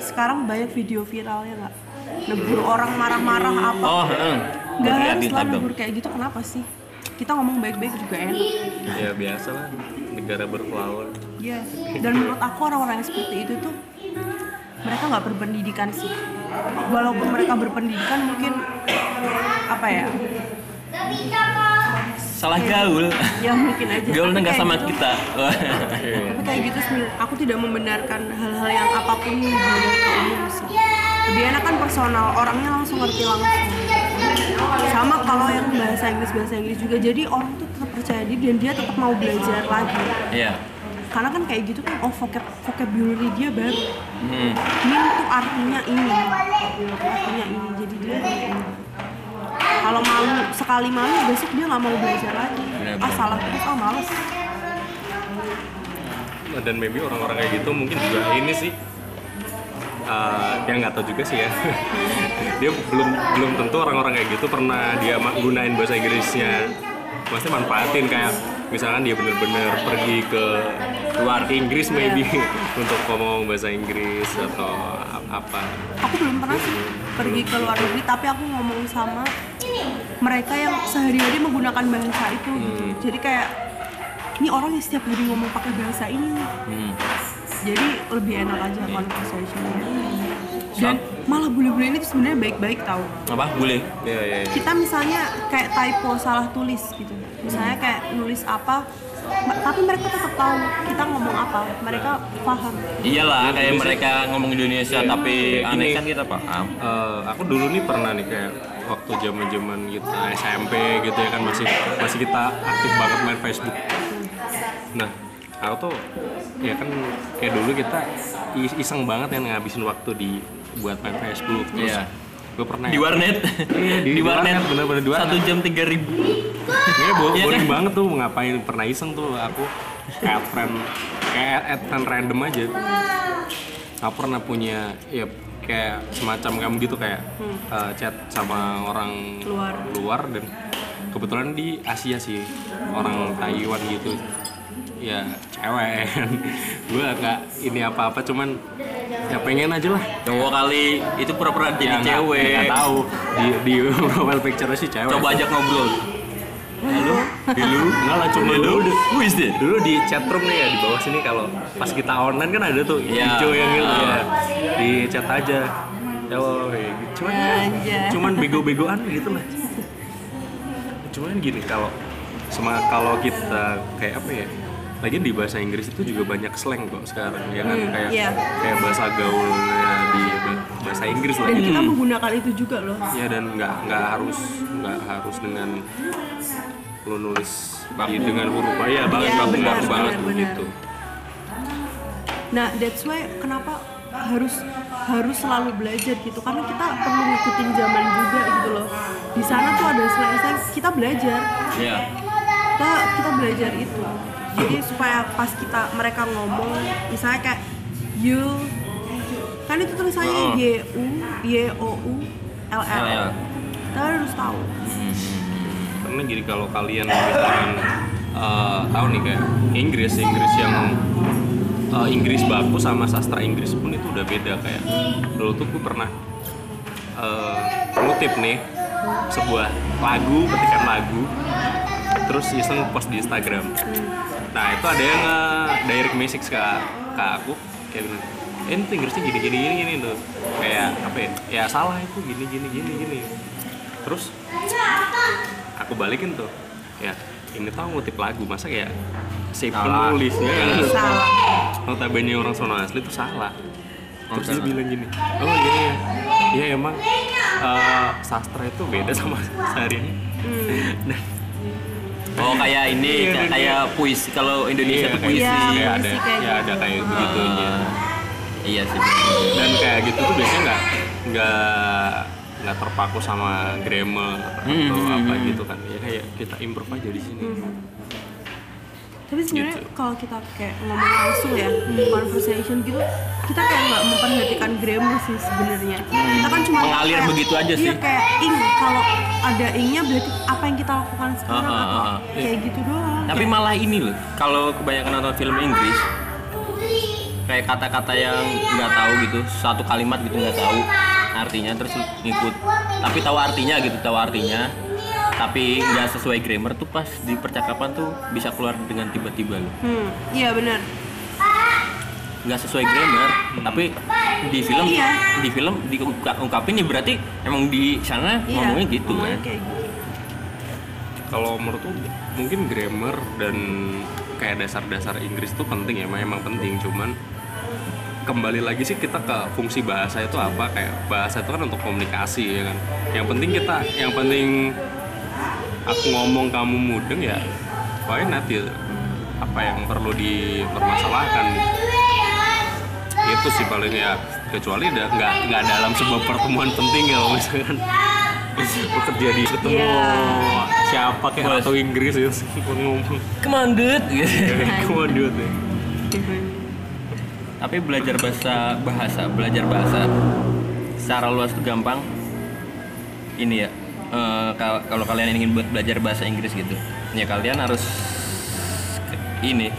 sekarang banyak video viralnya nggak negur orang marah-marah apa.
oh heeh.
Gak
Gua lihat
harus lah negur kayak gitu kenapa sih? Kita ngomong baik-baik juga enak.
ya biasa lah negara berflower
Iya. Dan menurut aku orang-orang yang seperti itu tuh mereka nggak berpendidikan sih. Walaupun mereka berpendidikan mungkin apa ya?
Salah gaul.
Ya mungkin aja.
gaulnya nggak sama
gitu-
kita.
Tapi kayak gitu aku tidak membenarkan hal-hal yang apa pun ke umum sih lebih enak kan personal orangnya langsung ngerti langsung. Sama kalau yang bahasa Inggris bahasa Inggris juga. Jadi orang tuh tetap percaya diri dan dia tetap mau belajar lagi.
Iya.
Karena kan kayak gitu kan oh vocab vocabulary dia baru.
Hmm.
min tuh artinya ini. Artinya ini. Jadi dia kalau malu sekali malu besok dia nggak mau belajar lagi.
Benar,
ah salah terus. Ah males.
Nah, dan maybe orang-orang kayak gitu mungkin juga ini sih uh, yang nggak tahu juga sih ya. Dia belum belum tentu orang-orang kayak gitu pernah dia gunain bahasa Inggrisnya. Maksudnya manfaatin kayak misalkan dia bener-bener pergi ke luar Inggris maybe untuk ngomong bahasa Inggris atau apa.
Aku belum pernah sih pergi ke luar negeri tapi aku ngomong sama mereka yang sehari-hari menggunakan bahasa itu gitu. jadi kayak ini orang yang setiap hari ngomong pakai bahasa ini.
Hmm.
jadi lebih enak aja conversationnya. Dan malah bule-bule ini tuh sebenarnya baik-baik tahu
apa? Boleh
ya ya, ya.
kita misalnya kayak typo salah tulis gitu. Misalnya kayak nulis apa ma- tapi mereka tetap tahu kita ngomong apa. Mereka paham.
Iyalah kayak mereka ngomong Indonesia tapi
Iya,
aneh kan kita paham
Eh, aku dulu nih pernah nih kayak waktu zaman zaman kita SMP gitu ya kan masih masih kita aktif banget main Facebook. Nah, aku tuh ya kan kayak dulu kita is- iseng banget kan ngabisin waktu di buat main Facebook. Terus
Iya.
gue pernah
di warnet
Iya, di- di warnet, bener-bener di warnet.
satu jam tiga ribu
Kayaknya bo-
Iya
boring
kan?
banget tuh ngapain pernah iseng tuh aku add friend kayak friend random aja. Aku pernah punya ya kayak semacam kamu gitu kayak eh, chat sama orang
Luar.
luar dan kebetulan di Asia sih orang Taiwan gitu. Ya cewek. Gue nggak ini apa-apa cuman ya pengen aja lah.
Cowok kali itu pura-pura jadi
Ya, nggak-
cewek.
nggak tahu. Di di profile picture sih cewek.
Coba ajak ngobrol halo halo
Enggak lah, cuma
Hello?
dulu
who is this
dulu di chatroom nih ya di bawah sini kalau pas kita online kan ada tuh
Iya.
hijau yang gitu ya di chat aja halo kayak gitu. cuman
Anjay.
cuman bego-begoan gitu lah cuman gini kalau sama kalau kita kayak apa ya lagi di bahasa Inggris itu juga banyak slang kok sekarang ya kan
Hmm,
kayak
iya.
kayak bahasa gaulnya di ba- bahasa Inggris lah
dan kita menggunakan itu juga loh
ya dan nggak nggak harus nggak harus dengan lo nulis di, dengan huruf ya banget
Iya, benar,
banget
benar, benar.
gitu
Nah, that's why kenapa harus harus selalu belajar gitu karena kita perlu ngikutin zaman juga gitu loh. Di sana tuh ada slang-slang kita belajar.
ya
Kita kita belajar itu. Jadi supaya pas kita mereka ngomong misalnya kayak you kan itu tulisannya
Oh.
Y U Y O U L L.
LL.
Kita harus tahu.
karena jadi kalau kalian misalkan eh, tahu nih kayak Inggris Inggris yang eh, Inggris baku sama sastra Inggris pun itu udah beda kayak dulu tuh gue pernah ngutip nih sebuah lagu petikan lagu terus iseng post di Instagram. Nah itu ada yang direct message ke, ke aku kayak bilang eh ini tuh Inggrisnya gini gini gini gini tuh. Kayak apa ya? Ya salah itu gini gini gini gini terus? Aku balikin tuh. Ya ini tau ngutip lagu masa kayak si
Salah.
penulisnya?
Salah.
notabene orang sono asli itu salah. Terus dia bilang gini oh iya iya. Iya emang eh, sastra itu beda sama sehari nah.
Oh kayak ini
Iya,
kayak,
iya.
kayak puisi. Kalau Indonesia
Iya,
tuh puisi.
Iya,
kayak ada. Ya ada
gitu.
kayak begitunya.
Ah, iya sih.
Dan kayak gitu tuh biasanya nggak nggak nggak terpaku sama grammar
Hmm,
atau
hmm,
apa
hmm.
gitu kan ya kayak kita improve aja di sini
tapi sebenarnya
Gitu.
kalau kita kayak ngomong langsung ya conversation gitu kita kayak nggak memperhatikan grammar sih sebenarnya kita kan cuma
Mengalir
kayak-
begitu aja sih.
iya kayak ing kalau ada ingnya berarti apa yang kita lakukan sekarang
Ah, ah,
atau
ah, ah.
kayak gitu doang
Tapi malah ini loh, kalau kebanyakan nonton film Inggris, kayak kata-kata yang nggak tahu gitu, satu kalimat gitu nggak tahu artinya terus ngikut. Tapi tahu artinya gitu, tahu artinya. Tapi nggak sesuai grammar tuh pas di percakapan tuh bisa keluar dengan tiba-tiba loh.
hmm iya benar
Nggak sesuai grammar, tapi di film
Iya.
di film diungkapin ya berarti emang di sana
iya
ngomongnya gitu
ngomongnya
kan.
gitu
kalau menurutku mungkin grammar dan kayak dasar-dasar Inggris tuh penting ya emang, emang penting cuman kembali lagi sih kita ke fungsi bahasa itu apa? Kayak bahasa itu kan untuk komunikasi ya kan? Yang penting kita yang penting aku ngomong kamu mudeng ya why not ya? Apa yang perlu dipermasalahkan? Itu sih paling ya. Kecuali udah nggak nggak dalam sebuah pertemuan penting ya misalkan bekerja di ketemu
Iya.
siapa kayak atau Inggris ya ngomong.
Kemandut gitu.
kemandut ya
tapi belajar bahasa bahasa belajar bahasa secara luas tuh gampang. Ini ya kal- kalau kalian ingin be- belajar bahasa Inggris gitu ya kalian harus ini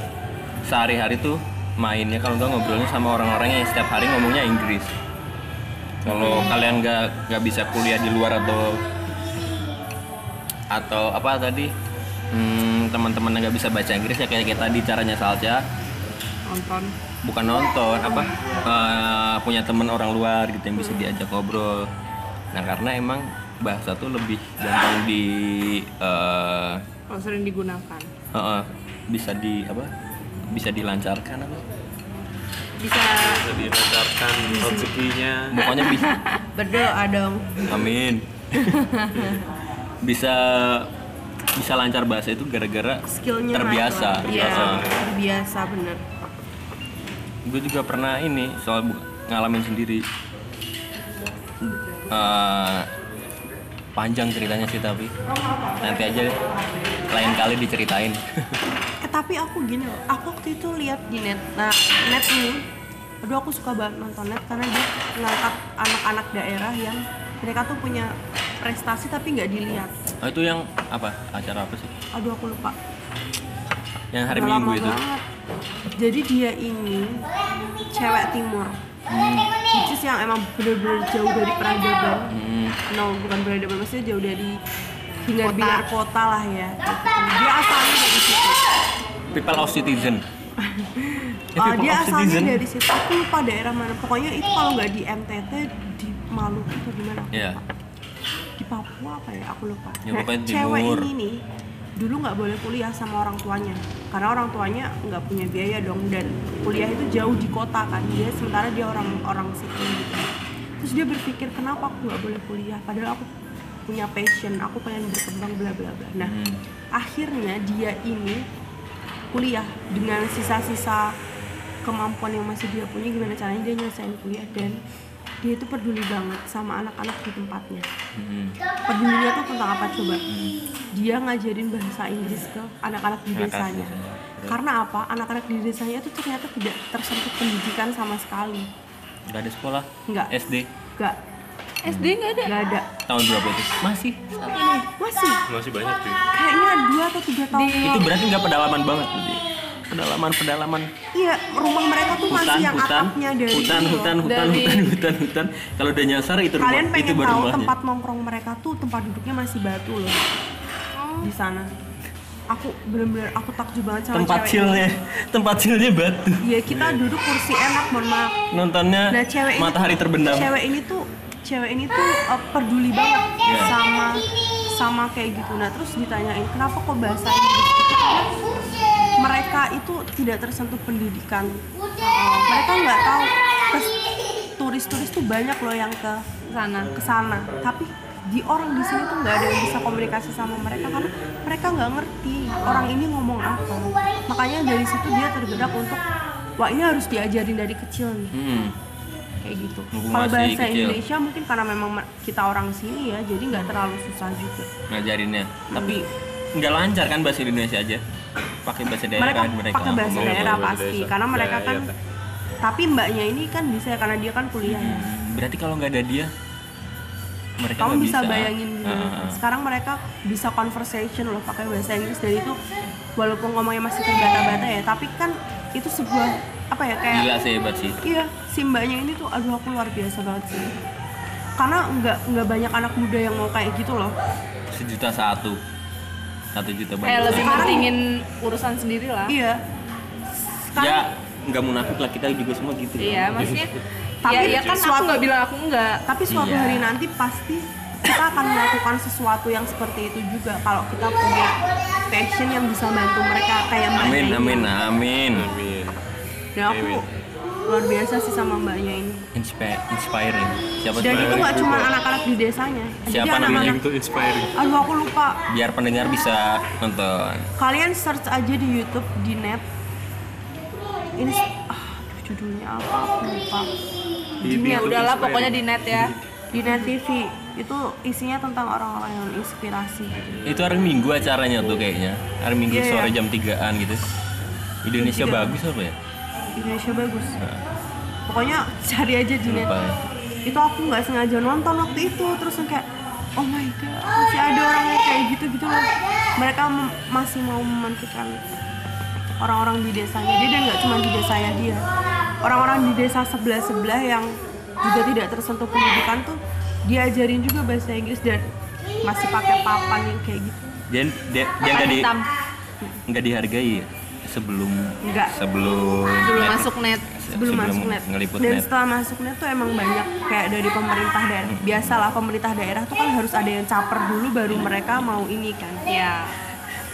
sehari-hari tuh mainnya kalau nggak ngobrolnya sama orang-orang yang setiap hari ngomongnya Inggris. Kalau kalian nggak nggak bisa kuliah di luar atau atau apa tadi hmm, teman-teman yang nggak bisa baca Inggris ya kayak kita di caranya Salca
nonton
bukan nonton apa eh, punya teman orang luar gitu yang bisa diajak ngobrol. Nah karena emang bahasa tuh lebih gampang di eh,
kalau sering digunakan.
Eh, eh, bisa di apa bisa dilancarkan apa?
Bisa
bisa dilancarkan rezekinya.
Pokoknya bisa.
Berdoa dong.
Amin. Bisa bisa lancar bahasa itu gara-gara
skillnya
terbiasa.
lah. iya
Terbiasa.
terbiasa bener
gue juga pernah ini soal ngalamin sendiri Eh, panjang ceritanya sih tapi nanti aja deh lain kali diceritain
Eh tapi aku gini loh, aku waktu itu lihat di net. Nah, net ini, aduh aku suka banget nonton net karena dia ngangkat anak-anak daerah yang mereka tuh punya prestasi tapi nggak dilihat.
oh, itu yang apa acara apa sih
Aduh aku lupa.
Yang hari
Udah
minggu itu
banget. Jadi dia ini cewek timur.
Hmm.
Which is yang emang bener-bener jauh dari peradaban.
Hmm,
No, bukan peradaban, maksudnya jauh dari hingar-bingar kota lah ya. Dia asalnya dari situ.
people of citizen people
dia asalnya
citizen.
dari situ. Aku lupa daerah mana. Pokoknya itu kalau nggak di NTT di Maluku atau di mana? aku
Iya.
lupa. Di Papua apa ya? Aku lupa.
Ya,
Nah, cewek ini nih dulu nggak boleh kuliah sama orang tuanya. Karena orang tuanya nggak punya biaya dong. Dan kuliah itu jauh di kota kan. Dia sementara dia orang orang situ gitu. Terus dia berpikir kenapa aku nggak boleh kuliah? Padahal aku punya passion. Aku pengen berkembang bla bla bla. Nah
Hmm.
akhirnya dia ini kuliah dengan sisa-sisa kemampuan yang masih dia punya. Gimana caranya dia nyelesain kuliah dan dia itu peduli banget sama anak-anak di tempatnya.
Hmm.
pedulinya tuh tentang apa coba? Dia ngajarin bahasa Inggris ke anak-anak di desanya. karena apa? Anak-anak di desanya tuh ternyata tidak tersentuh pendidikan sama sekali.
Nggak ada sekolah?
Nggak.
SD
nggak.
SD nggak ada?
Nggak ada.
Tahun berapa itu? Masih?
Masih.
Masih banyak sih.
Kayaknya dua atau tiga tahun.
Itu berarti nggak pedalaman banget. Pedalaman pedalaman
iya rumah mereka tuh
hutan
masih yang
hutan
atapnya dari
hutan
ini
hutan hutan
Dari-
hutan hutan hutan. Kalau udah nyasar itu rumah
kalian
itu
pengen
baru
tahu
rumahnya.
tempat nongkrong mereka tuh tempat duduknya masih batu loh. Di sana. Aku bener-bener aku takjub banget sama
tempat
cewek
chillnya tempat chillnya batu.
Iya kita duduk kursi enak mohon maaf.
Nontonnya
Nah cewek ini
matahari terbenam.
Cewek ini tuh cewek ini tuh uh, peduli banget
Iya.
sama sama kayak gitu. Nah terus ditanyain kenapa kok bahasa Inggris gitu karena mereka itu tidak tersentuh pendidikan. Uh, mereka nggak tahu turis-turis tuh banyak loh yang ke
sana
ke sana. Tapi di orang di sini tuh nggak ada yang bisa komunikasi sama mereka karena mereka nggak ngerti orang ini ngomong apa. Makanya dari situ dia tergerak untuk wah ini harus diajarin dari kecil nih
Hmm.
kayak gitu kalau bahasa
kecil.
Indonesia mungkin karena memang me- kita orang sini ya jadi nggak terlalu susah juga
ngajarinnya tapi nggak lancar kan bahasa Indonesia aja pakai bahasa daerah
mereka,
mereka
pakai bahasa
ngomong
daerah
bahasa
pasti
desa.
karena mereka
Ya,
kan
iya, Teh.
tapi mbaknya ini kan bisa ya, karena dia kan kuliah ya.
Hmm, berarti kalau nggak ada dia mereka
kamu bisa bayangin
Ah, ah.
sekarang mereka bisa conversation loh pakai bahasa Inggris dan itu walaupun ngomongnya masih terbata-bata ya tapi kan itu sebuah apa ya kayak
gila sih hebat sih
iya si mbaknya ini tuh aduh aku luar biasa banget sih karena nggak nggak banyak anak muda yang mau kayak gitu loh
sejuta satu satu juta
kayak
banyak
lebih mentingin urusan sendiri lah
iya sekarang
ya nggak munafik lah kita juga semua gitu
iya maksudnya
Tapi
ya, ya kan aku
suatu-
nggak bilang aku enggak
tapi suatu
Iya.
hari nanti pasti kita akan melakukan sesuatu yang seperti itu juga kalau kita punya passion yang bisa bantu mereka kayak
amin
ini.
amin amin
Amin.
dan aku
Amin.
Luar biasa sih sama mbaknya ini.
Inspi- inspiring. Siapa
dan itu nggak cuma anak-anak di desanya.
Siapa
jadi
namanya?
anak-anak
Itu inspiring.
aduh aku lupa.
Biar pendengar bisa nonton.
Kalian search aja di YouTube di net. Ini ah, judulnya apa? Aku lupa.
Ini
ya udahlah
inspiring.
pokoknya di net ya.
Di net TV itu isinya tentang orang-orang yang inspirasi.
Itu hari minggu acaranya tuh kayaknya. Hari minggu
Iya,
sore
iya.
jam 3an gitu. Indonesia bagus apa ya
Indonesia bagus.
Nah,
pokoknya cari aja di net.
Lupa ya
itu aku nggak sengaja nonton waktu itu terus kayak oh my god masih ada orang yang kayak gitu gitu loh. Mereka masih mau memanfaatkan orang-orang di desanya. Dia dan nggak cuma di desanya dia. Orang-orang di desa sebelah sebelah yang juga tidak tersentuh pendidikan tuh diajarin juga bahasa Inggris dan masih pakai papan yang kayak gitu.
Dan dia nggak di nggak dihargai ya sebelum
Nggak.
sebelum
belum
net-
masuk net.
Sebelum masuk net.
ngeliput
dan
net.
setelah masuk net tuh emang banyak kayak dari pemerintah daerah biasalah pemerintah daerah tuh kan harus ada yang caper dulu baru mereka mau ini kan.
Ya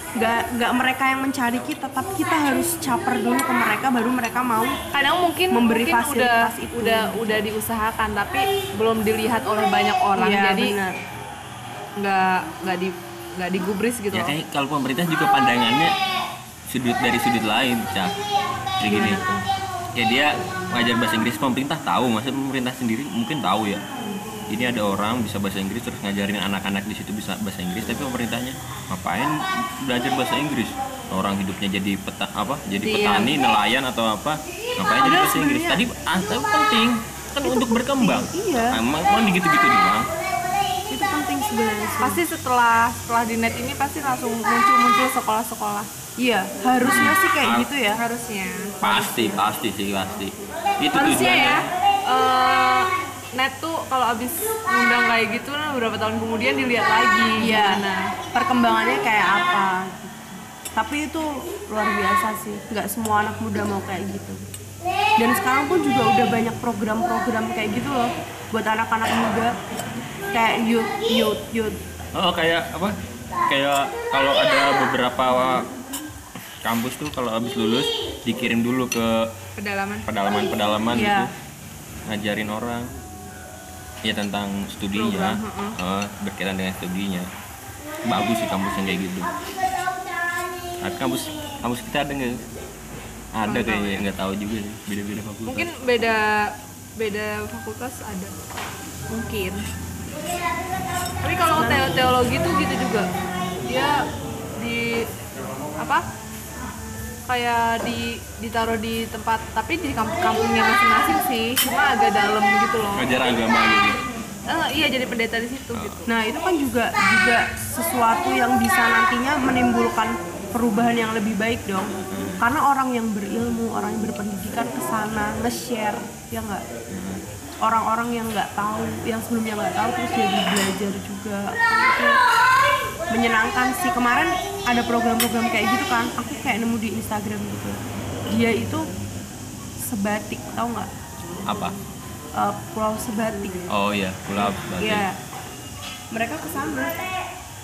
nggak nggak mereka yang mencari kita tapi kita harus caper dulu ke mereka baru mereka mau
kadang mungkin
Memberi
mungkin udah
fasilitas itu.
udah udah diusahakan tapi belum dilihat oleh banyak orang
Iya,
jadi
benar.
nggak nggak di nggak digubris gitu
ya kayak kalau pemerintah juga pandangannya sudut dari sudut lain cak. Kayak gini. Ya dia ngajar bahasa Inggris pemerintah tahu. Masa pemerintah sendiri mungkin tahu ya. Ini ada orang bisa bahasa Inggris terus ngajarin anak-anak di situ bisa bahasa Inggris tapi pemerintahnya ngapain belajar bahasa Inggris? Orang hidupnya jadi peta apa? Jadi
Iya.
petani nelayan atau apa? Ngapain jadi bahasa Inggris? tadi ah, tapi penting. Kan untuk berkembang.
iya.
emang kan gitu-gitu doang.
Itu penting sebenarnya sih.
pasti setelah setelah di net ini pasti langsung muncul muncul sekolah-sekolah
iya harusnya sih kayak gitu ya.
Harusnya.
Pasti pasti sih pasti. Itu
harusnya
tujuannya.
ya eh, net tuh kalau abis ngundang kayak gitu nah beberapa tahun kemudian dilihat lagi
iya.
gimana.
perkembangannya kayak apa? Tapi itu luar biasa sih. Nggak semua anak muda mau kayak gitu. Dan sekarang pun juga udah banyak program-program kayak gitu loh buat anak-anak muda. Kayak youth youth youth.
Oh kayak apa? Kayak kalau ada beberapa kampus tuh kalau habis lulus dikirim dulu ke
pedalaman.
pedalaman-pedalaman
Iya.
gitu. Ngajarin orang. Ya tentang studinya, eh, berkaitan dengan studinya. Bagus sih kampus yang kayak gitu. Tapi kampus kampus kita ada nggak? Ada kayaknya nggak tahu juga sih. Beda-beda fakultas.
mungkin beda beda fakultas ada. Mungkin. Tapi kalau teo- teologi tuh gitu juga. Dia di apa kayak di ditaruh di tempat tapi di kamp kampungnya masing-masing sih cuma agak dalam gitu loh
ngajar agama gitu.
Eh, iya jadi pendeta di situ gitu
Nah itu kan juga juga sesuatu yang bisa nantinya menimbulkan perubahan yang lebih baik dong. Karena orang yang berilmu, orang yang berpendidikan ke sana nge-share, ya nggak? Orang-orang yang nggak tahu, yang sebelumnya nggak tahu terus jadi belajar juga. Menyenangkan sih. Kemarin ada program-program kayak gitu kan, aku kayak nemu di Instagram gitu. Dia itu sebatik, tahu nggak?
Apa?
Eh, Pulau Sebatik.
Oh iya, pulau berarti.
Iya. Mereka ke sana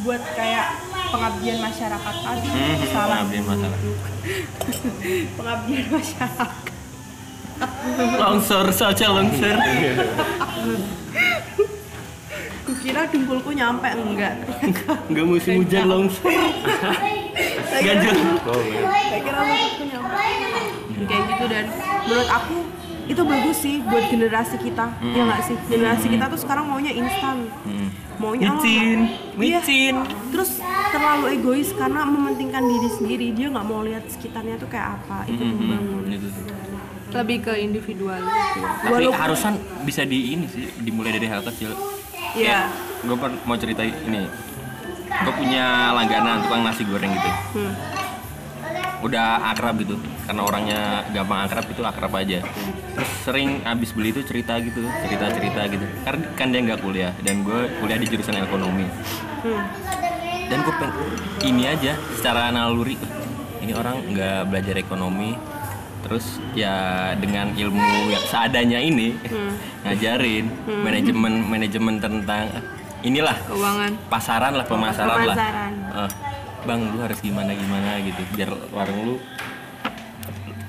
buat kayak pengabdian masyarakat tadi.
Hmm,
Salah.
pengabdian masalah.
Pengabdian masyarakat.
Longsor saja longsor.
Kukira dengkulku nyampe enggak.
Enggak musim hujan longsor.
Saya kira
Ganjil.
saya kira dengkulku nyampe. Kayak gitu dan menurut aku itu bagus sih buat generasi kita ya nggak sih generasi kita tuh sekarang maunya instan
Hmm.
maunya
Micin,
iya.
micin.
terus terlalu egois karena mementingkan diri sendiri dia nggak mau lihat sekitarnya tuh kayak apa itu
Hmm,
membangun
Itu.
lebih ke individual
Tapi
Walaupun-
harusan bisa di ini sih, dimulai dari hal kecil.
Iya.
Gue mau cerita ini. Gue punya langganan tukang nasi goreng gitu.
Hmm.
Udah akrab gitu, karena orangnya gampang akrab itu akrab aja. Terus sering abis beli itu cerita gitu, cerita-cerita gitu. Karena kan dia nggak kuliah dan gue kuliah di jurusan ekonomi.
Hmm.
Dan gue pengen ini aja secara naluri, ini orang nggak belajar ekonomi, terus ya dengan ilmu yang seadanya ini ngajarin manajemen manajemen tentang eh, inilah
keuangan.
pasaran lah pemasaran, lah.
Pemasaran.
Eh, bang lu harus gimana gimana gitu. Biar warung lu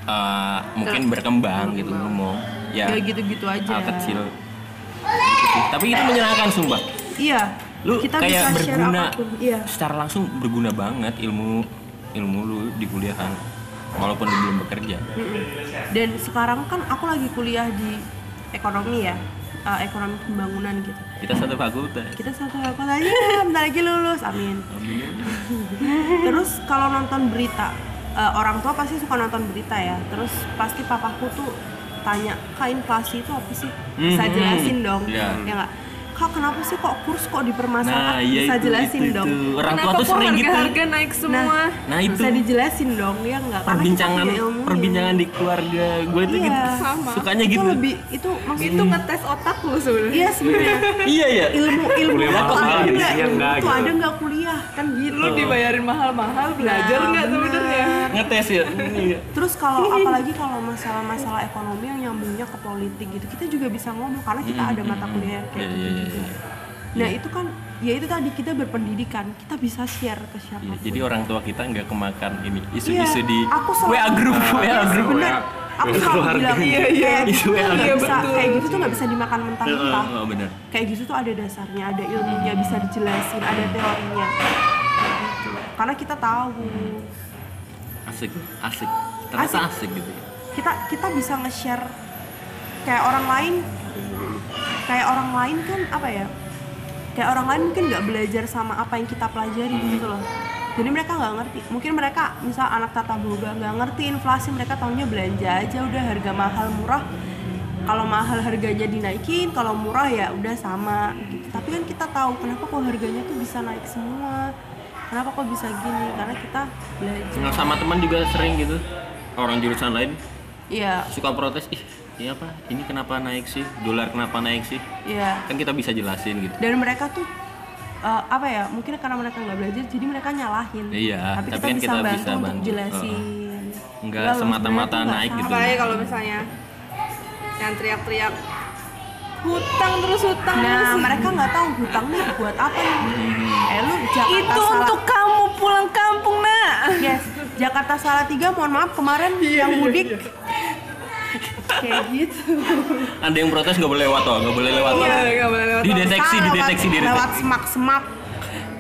eh, mungkin berkembang gitu ngomong ya
ya gitu-gitu aja.
hal kecil. Gitu. tapi itu menyenangkan sumpah.
Iya.
Lu
kita
kayak
bisa
berguna
iya.
secara langsung berguna banget ilmu ilmu lu di kuliahan walaupun lu belum bekerja.
Mm-mm. dan sekarang kan aku lagi kuliah di ekonomi ya eh, ekonomi pembangunan gitu.
Kita satu fakultas.
Kita satu fakultas. Aja bentar lagi lulus amin. Terus kalau nonton berita eh, orang tua pasti suka nonton berita ya. Terus pasti papaku tuh tanya kak inflasi itu apa sih? Bisa
Mhm.
jelasin dong
Iya.
ya nggak kak kenapa sih kok kurs kok dipermasalahkan?
Nah iya
bisa
itu,
jelasin
itu,
dong.
Itu. orang tua
kenapa
tuh
kok
sering gitu
harga-harga naik semua?
nah itu.
Bisa dijelasin dong ya nggak?
Perbincangan
ilmunya.
perbincangan di keluarga gue itu
Iya.
gitu.
Sama.
sukanya
itu
gitu.
lebih itu maksudnya
itu ngetes otak lu sebenarnya.
Iya sebenarnya.
Iya ya
ilmu ilmu
Kuliah
itu
mahal
ada
gitu,
nggak?
iya
ilmu
nggak
itu
gitu.
ada nggak kuliah? Kan gitu.
Lu dibayarin mahal-mahal belajar
Nah,
nggak sebenarnya
ngetes ya Iya.
Terus kalau apalagi kalau masalah-masalah ekonomi yang nyambungnya ke politik gitu, kita juga bisa ngomong karena kita ada mata kuliah kayak
Iya,
gitu
iya, iya,
juga.
iya.
Nah itu kan, ya itu tadi kita berpendidikan, kita bisa share ke siapa.
Iya, jadi orang tua kita nggak kemakan ini isu-isu
Iya,
di
aku selalu-
WA group WA
Iya,
group
bener. Aku selalu bilang,
Iya, iya.
kayak gitu
Isu yang
tuh nggak
ada.
bisa, kayak gitu tuh nggak bisa dimakan mentah-mentah.
oh, bener
Kayak gitu tuh ada dasarnya, ada ilmunya, bisa dijelasin, ada teorinya. Gitu. Karena kita tahu,
asik asik. Ternyata
Asik.
asik, gitu ya.
kita kita bisa nge-share kayak orang lain kayak orang lain kan apa ya? Kayak orang lain mungkin nggak belajar sama apa yang kita pelajari gitu loh. Jadi mereka nggak ngerti. Mungkin mereka misal anak tata boga nggak ngerti inflasi mereka taunya belanja aja udah harga mahal murah. Kalau mahal harganya dinaikin kalau murah ya udah sama gitu. Tapi kan kita tahu kenapa kok harganya tuh bisa naik semua kenapa kok bisa gini? Karena kita belajar.
Nah, sama teman juga sering gitu. Orang jurusan lain.
Iya.
Suka protes ih ini apa ini kenapa naik sih? Dolar kenapa naik sih?
Iya.
Kan kita bisa jelasin gitu.
Dan mereka tuh uh, apa ya mungkin karena mereka nggak belajar jadi mereka nyalahin.
Iya,
tapi,
tapi
kita
kan
bisa
kita
bantu
bisa
untuk
bantu.
jelasin.
Nggak
Enggak
semata-mata naik gitu.
apalagi kalau misalnya yang teriak-teriak hutang terus hutang
nah
terus.
mereka nggak tahu hutang nih buat apa. Nih eh lu Jakarta
itu
salah
untuk kamu pulang kampung nak.
Yes Jakarta salah tiga mohon maaf kemarin yang mudik. kayak gitu.
Ada yang protes nggak boleh lewat toh. Nggak boleh lewat
iya nggak boleh lewat
dideteksi
lewat-
dideteksi
lewat
dideteksi.
Semak semak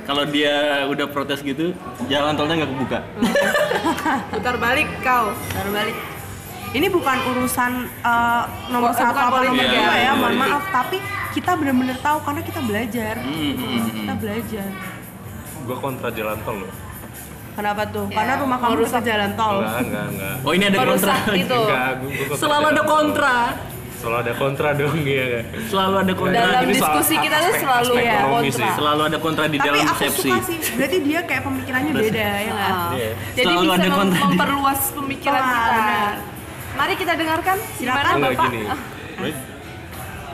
kalau dia udah protes gitu jalan tolnya nggak kebuka.
Putar balik kau.
Baru balik ini bukan urusan uh, nomor
Bukan
satu apa nomor dua
ya,
ya, mohon
politik.
maaf tapi kita benar-benar tahu karena kita belajar
Hmm, hmm, hmm.
kita belajar
Gua kontra jalan tol loh.
kenapa tuh karena rumah kamu dekat jalan tol
Enggak, enggak, enggak.
oh ini ada kontra
itu
Enggak, gua, gua kontra
selalu ada kontra
Selalu ada kontra dong ya kan.
selalu ada kontra
Dalam
soal
diskusi kita tuh selalu
aspek
ya kontra.
sih.
selalu ada kontra di
tapi
dalam
aku
persepsi
suka sih berarti dia kayak pemikirannya beda ya nggak
Ah.
Iya.
jadi
Selalu
bisa
ada
mem-
kontra di-
memperluas pemikiran
Wah,
kita
benar.
Mari kita dengarkan
Silakan.
Enggak
bapak
gini.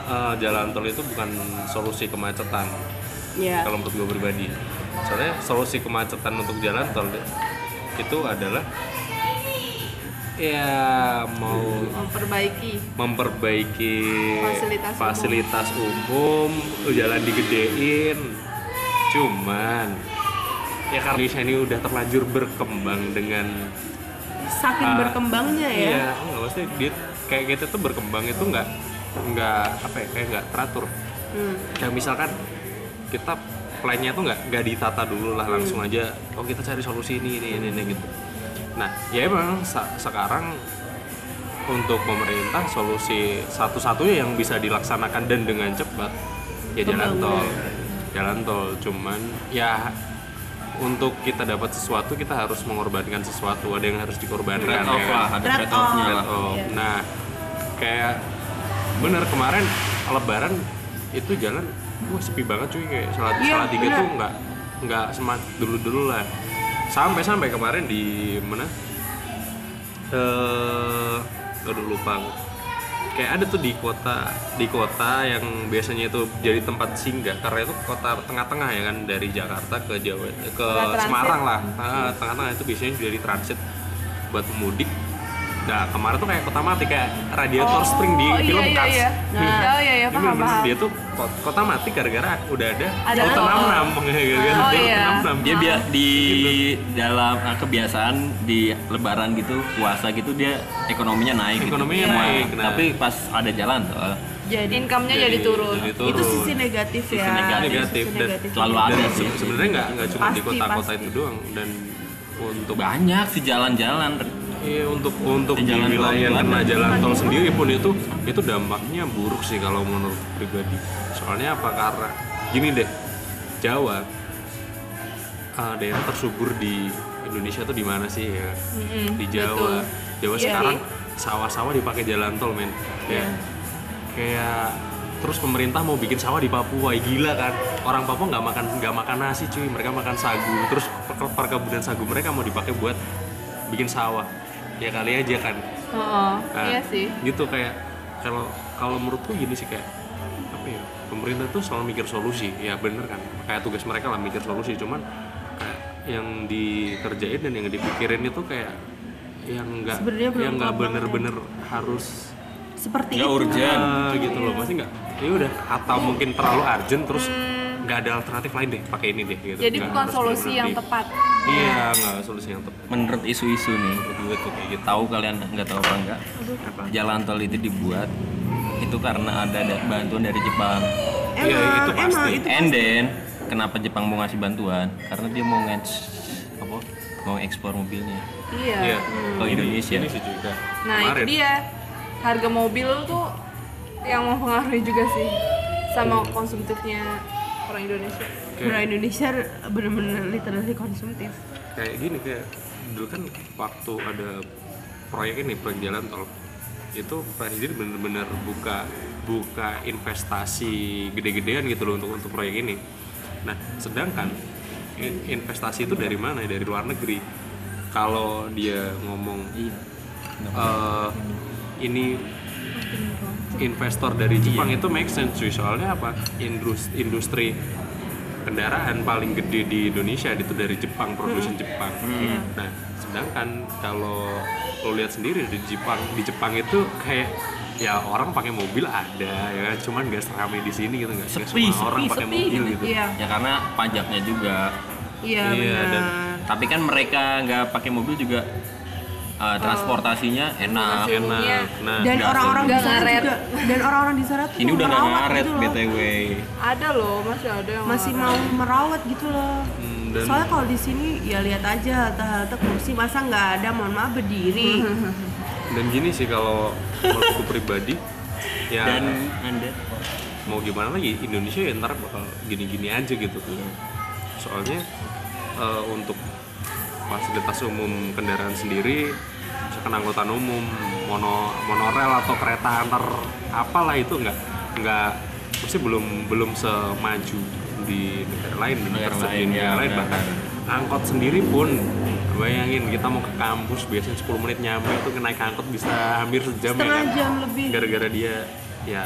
Eh, jalan tol itu bukan solusi kemacetan
Iya.
kalau menurut gue pribadi. Soalnya solusi kemacetan untuk jalan tol itu adalah ya mau
memperbaiki
memperbaiki
Fasilitas umum.
fasilitas umum, jalan digedein. Cuman ya karena Indonesia ini udah terlanjur berkembang dengan
saking
Ah,
berkembangnya ya
Iya, enggak maksudnya dia kayak kita tuh berkembang itu nggak nggak apa ya kayak nggak teratur.
Hmm.
Kayak misalkan kita plannya tuh nggak nggak ditata dulu lah langsung aja. Oh kita cari solusi ini ini ini, ini gitu. Nah ya emang sekarang untuk pemerintah solusi satu-satunya yang bisa dilaksanakan dan dengan cepat ya jalan tol jalan tol cuman ya untuk kita dapat sesuatu kita harus mengorbankan sesuatu ada yang harus dikorbankan
trade off
ya kan?
lah ada
Trade
trade offnya
off.
lah
Oh, nah kayak bener kemarin lebaran itu jalan wah sepi banget cuy kayak salat
Iya,
salat tiga
bener.
tuh nggak nggak semat dulu dulu lah sampai sampai kemarin di mana eh aduh lupa. Kayak ada tuh di kota di kota yang biasanya itu jadi tempat singgah karena itu kota tengah-tengah ya kan dari Jakarta ke Jawa ke. Semarang lah. Ah, tengah-tengah itu biasanya jadi transit buat pemudik nah kemarin tuh kayak kota mati kayak radiator spring di
Oh, iya,
film
iya,
Cars
iya. oh iya iya paham paham
dia tuh ko- kota mati gara-gara udah ada
Ada
rute
tol.
66 gara-gara
Oh, iya.
66.
dia biar di dalam ah, kebiasaan di lebaran gitu puasa gitu dia ekonominya naik gitu.
Ekonominya
Nah,
naik, nah.
tapi pas ada jalan tol
jadi
income-nya jadi, turun
jadi
itu
turun.
sisi negatif
Sisi
ya
negatif.
Negatif,
Sisi
dan
negatif.
selalu
dan
ada
se-
sih.
sebenarnya nggak nggak cuma di
Pasti,
kota-kota
pasti.
itu doang dan untuk
banyak sih jalan-jalan
Iya untuk untuk
Di jalan tol
wilayah
itu
kena
ada.
jalan tol sendiri pun itu itu dampaknya buruk sih kalau menurut pribadi. Soalnya apa karena gini deh Jawa ah, daerah tersubur di Indonesia tuh di mana sih ya?
Mm-mm,
di Jawa. Jawa
Iya
sekarang
sih.
sawah-sawah dipakai jalan tol men. Kayak kayak terus pemerintah mau bikin sawah di Papua ya gila kan orang Papua nggak makan nggak makan nasi cuy mereka makan sagu terus per- perkebunan sagu mereka mau dipakai buat bikin sawah ya kali aja kan.
Oh,
Nah,
iya sih.
gitu kayak kalau kalau menurutku gini sih kayak apa ya pemerintah tuh selalu mikir solusi. Ya bener kan kayak tugas mereka lah mikir solusi. Cuman kayak yang dikerjain dan yang dipikirin itu kayak yang nggak
Sebenarnya belum
yang nggak
klop banget ya.
bener-bener harus
seperti
Nggak
itu
urgent.
Ah, gitu loh. Pasti nggak ya udah atau mungkin terlalu urgent terus nggak ada alternatif lain deh pakai ini deh gitu.
Hmm. jadi
Nggak
bukan solusi yang tepat
iya nggak solusi yang tepat.
Menurut isu-isu nih gue tuh kayak gitu. Tahu kalian nggak tahu apa enggak jalan tol itu dibuat itu karena ada, bantuan dari Jepang.
Emang
Iya, itu
emang
pasti.
itu
and then kenapa Jepang mau ngasih bantuan? Karena dia mau nge apa mau ekspor mobilnya.
Iya.
Iya.
Ke Indonesia.
Ini sih juga.
Nah itu
Kemarin.
dia. Harga mobil tuh yang mempengaruhi juga sih sama konsumtifnya orang Indonesia.
Kayak-
Bro Indonesia bener-bener literally konsumtif.
Kayak gini kayak dulu kan waktu ada proyek ini proyek jalan tol itu presiden bener-bener buka buka investasi gede-gedean gitu loh untuk untuk proyek ini. Nah sedangkan in- investasi itu dari mana? Dari luar negeri. Kalau dia ngomong eh, ini investor dari Jepang itu make sense cuy. Soalnya apa? Industri, industri kendaraan paling gede di Indonesia itu dari Jepang produksi Jepang. Nah sedangkan kalau lo lihat sendiri di Jepang di Jepang itu kayak ya orang pakai mobil ada ya kan, cuman gak seramai di sini gitu nggak
Sepi,
semua orang
sepi,
pakai
sepi
mobil
gitu.
gitu.
Iya.
Ya karena pajaknya juga.
Iya
Iya,
benar.
Dan-
tapi kan mereka nggak pakai mobil juga uh, transportasinya enak
Hasilnya.
enak. nah
dan orang-orang di sana
ngaret.
juga dan orang-orang di sana tuh
ini udah nggak
merawat
ngaret
gitu loh.
btw
ada loh masih ada yang
masih
ngelarang.
mau merawat gitu loh.
Hmm, dan
soalnya kalau di sini ya lihat aja halte-halte kursi masa nggak ada? Mohon maaf berdiri.
Dan gini sih kalau menurutku pribadi ya
dan anda?
mau gimana lagi Indonesia ya ntar bakal gini-gini aja gitu soalnya eh, untuk fasilitas umum kendaraan sendiri misalkan angkutan umum mono monorel atau kereta antar apalah itu nggak nggak mesti belum belum semaju di negara lain di
Negara lain,
di negara
ya,
lain
benar.
bahkan angkot sendiri pun bayangin kita mau ke kampus biasanya 10 menit nyampe itu naik angkot bisa hampir sejam
setengah
ya kan?
jam lebih
gara-gara dia ya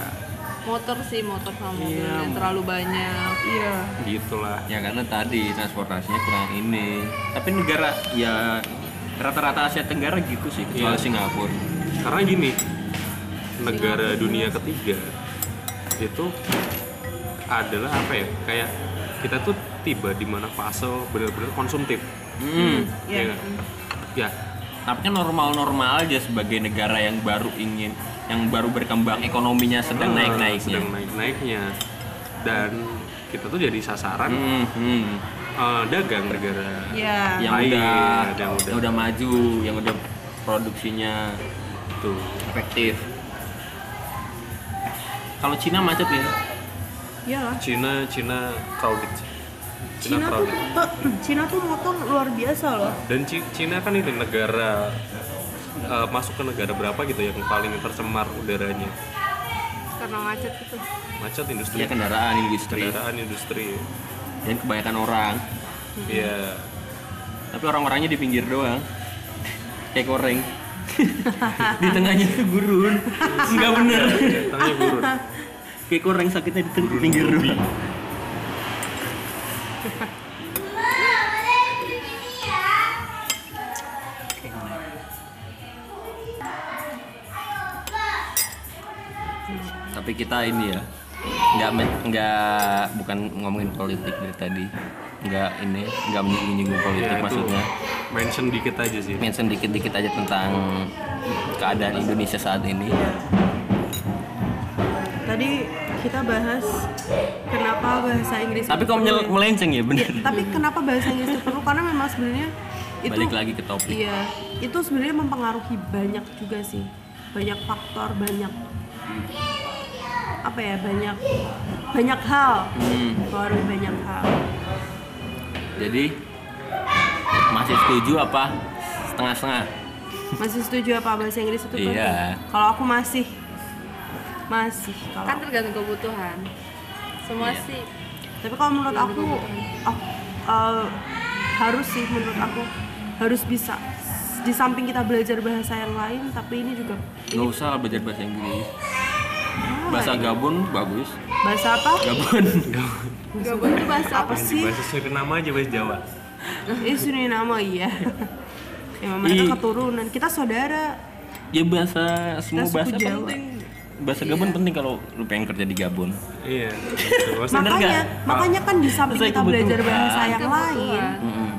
motor sih motor sama mobil
Iya.
yang terlalu banyak
iya
gitulah
ya karena tadi transportasinya kurang ini tapi negara ya rata-rata Asia Tenggara gitu sih kecuali
Iya.
Singapura
karena gini negara dunia ketiga itu adalah apa ya kayak kita tuh tiba di mana fase benar-benar konsumtif
hmm.
Iya.
ya nggak? ya
tapi kan normal-normal aja sebagai negara yang baru ingin yang baru berkembang ekonominya sedang naik-naiknya
sedang naik-naiknya dan kita tuh jadi sasaran
Hmm, hmm.
Eh, dagang negara
iya.
yang
Lain,
udah,
yang udah-
yang udah maju yang udah produksinya
gitu
efektif. Kalau Cina macet ya?
Iyalah.
Cina Cina crowded. Cina,
Cina tuh,
crowded.
tuh- Cina tuh motor luar biasa loh.
dan Ci- Cina kan ini negara eh, masuk ke negara berapa gitu yang paling tercemar udaranya?
Karena macet gitu.
Macet industri.
Ya kendaraan industri.
Kendaraan industri
dan kebanyakan orang.
Iya.
Tapi orang-orangnya di pinggir doang. Kayak koreng. Di tengahnya tuh gurun nggak bener.
Tangannya gurun.
Kayak koreng sakitnya di teng- pinggir doang. Tapi kita ini ya nggak nggak bukan ngomongin politik dari tadi nggak ini nggak menyinggung politik
ya itu
maksudnya
mention dikit aja sih
mention dikit-dikit aja tentang keadaan Indonesia saat ini
Tadi kita bahas kenapa bahasa Inggris
tapi kok
ya?
melenceng ya bener
Iya, tapi kenapa bahasa Inggris itu perlu? Karena memang sebenarnya itu
balik lagi ke topik
Iya, itu sebenarnya mempengaruhi banyak juga sih. Banyak faktor, banyak apa ya? Banyak banyak hal.
Hmm.
Mempengaruhi banyak hal.
jadi masih setuju apa setengah-setengah
Masih setuju apa bahasa Inggris itu penting?
Iya.
Kalau aku masih masih kalau
kan tergantung kebutuhan semua
Iya.
sih
tapi kalau menurut aku, aku eh, harus sih menurut aku harus bisa di samping kita belajar bahasa yang lain tapi ini juga
nggak usah belajar bahasa Inggris
Ah,
bahasa Gabon bagus
bahasa apa?
Gabon
gabon itu bahasa apa
sih?
bahasa Suriname aja bahasa Jawa
Eh Suriname iya. Emang mereka
Ih.
keturunan. Kita saudara.
ya bahasa semua bahasa
Jawa.
penting bahasa Gabon penting kalau lu pengen kerja di Gabon
iya
Makanya, makanya kan di samping kita belajar bahasa yang
Kebutuhan.
lain.
Mm-mm.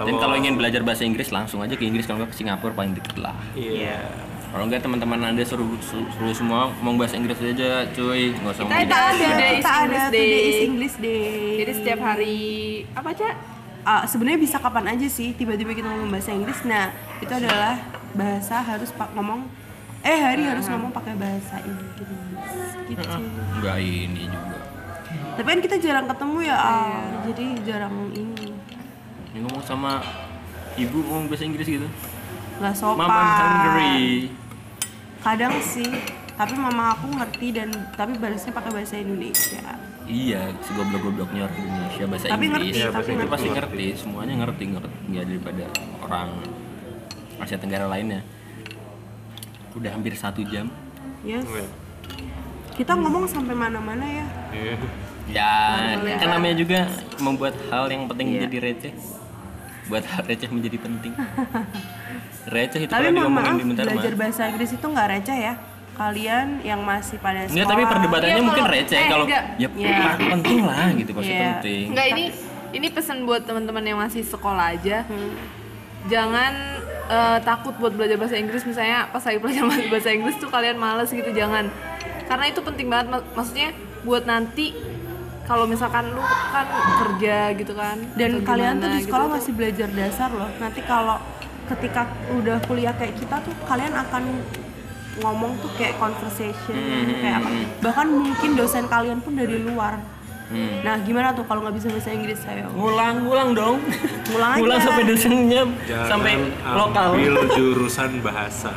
dan kalau ingin belajar bahasa Inggris langsung aja ke Inggris kalau nggak ke Singapura paling deket lah
iya
kalau nggak teman-teman anda suruh, suruh, suruh semua ngomong bahasa Inggris aja cuy nggak usah
Kita
ngomong
Kita
ada, is
kita ada
English
Today
Day.
is English Day.
jadi setiap hari apa cak
Ah, sebenarnya bisa kapan aja sih tiba-tiba kita ngomong bahasa Inggris. Nah, itu adalah bahasa harus pak ngomong eh hari harus ngomong pakai bahasa Inggris gitu.
nggak ini juga
Tapi kan kita jarang ketemu ya, Al. jadi jarang ini.
Ini ngomong sama ibu ngomong bahasa Inggris gitu
Nggak sopan.
Mama I'm hungry
kadang sih tapi mama aku ngerti dan tapi balasnya pakai bahasa Indonesia
Iya, si goblok-gobloknya orang Indonesia bahasa
Tapi
Inggris.
ngerti,
Iya,
tapi
Inggris
pasti
ngerti.
ngerti, semuanya ngerti ngerti ya daripada orang Asia Tenggara lainnya. Udah hampir satu jam.
yes kita ngomong sampai mana-mana ya
Iya.
Ya, kan namanya juga membuat hal yang penting
Iya.
menjadi receh. Buat hal receh menjadi penting. receh itu
tapi
kalau
mohon
diomongin
maaf
di bentar
belajar
mah.
bahasa Inggris itu nggak receh ya kalian yang masih pada sekolah
Enggak, tapi perdebatannya
Iya,
mungkin
kalau-
receh
eh,
kalau
enggak.
ya
Iya.
penting lah gitu pasti
Iya.
penting.
Enggak ini ini pesan buat teman-teman yang masih sekolah aja.
Hmm.
Jangan eh, takut buat belajar bahasa Inggris misalnya pas lagi belajar bahasa Inggris tuh kalian males gitu jangan. Karena itu penting banget mak- maksudnya buat nanti kalau misalkan lu kan kerja gitu kan
dan kalian tuh
gimana
di sekolah
gitu,
masih belajar dasar loh nanti kalau ketika udah kuliah kayak kita tuh kalian akan ngomong tuh kayak conversation
Hmm,
kayak apa bahkan mungkin dosen kalian pun dari luar
Hmm.
nah gimana tuh kalau nggak bisa bahasa Inggris saya
Ngulang, ngulang dong.
Ngulang aja.
ngulang sampai dosennya
Jangan
sampai lokal.
ambil jurusan bahasa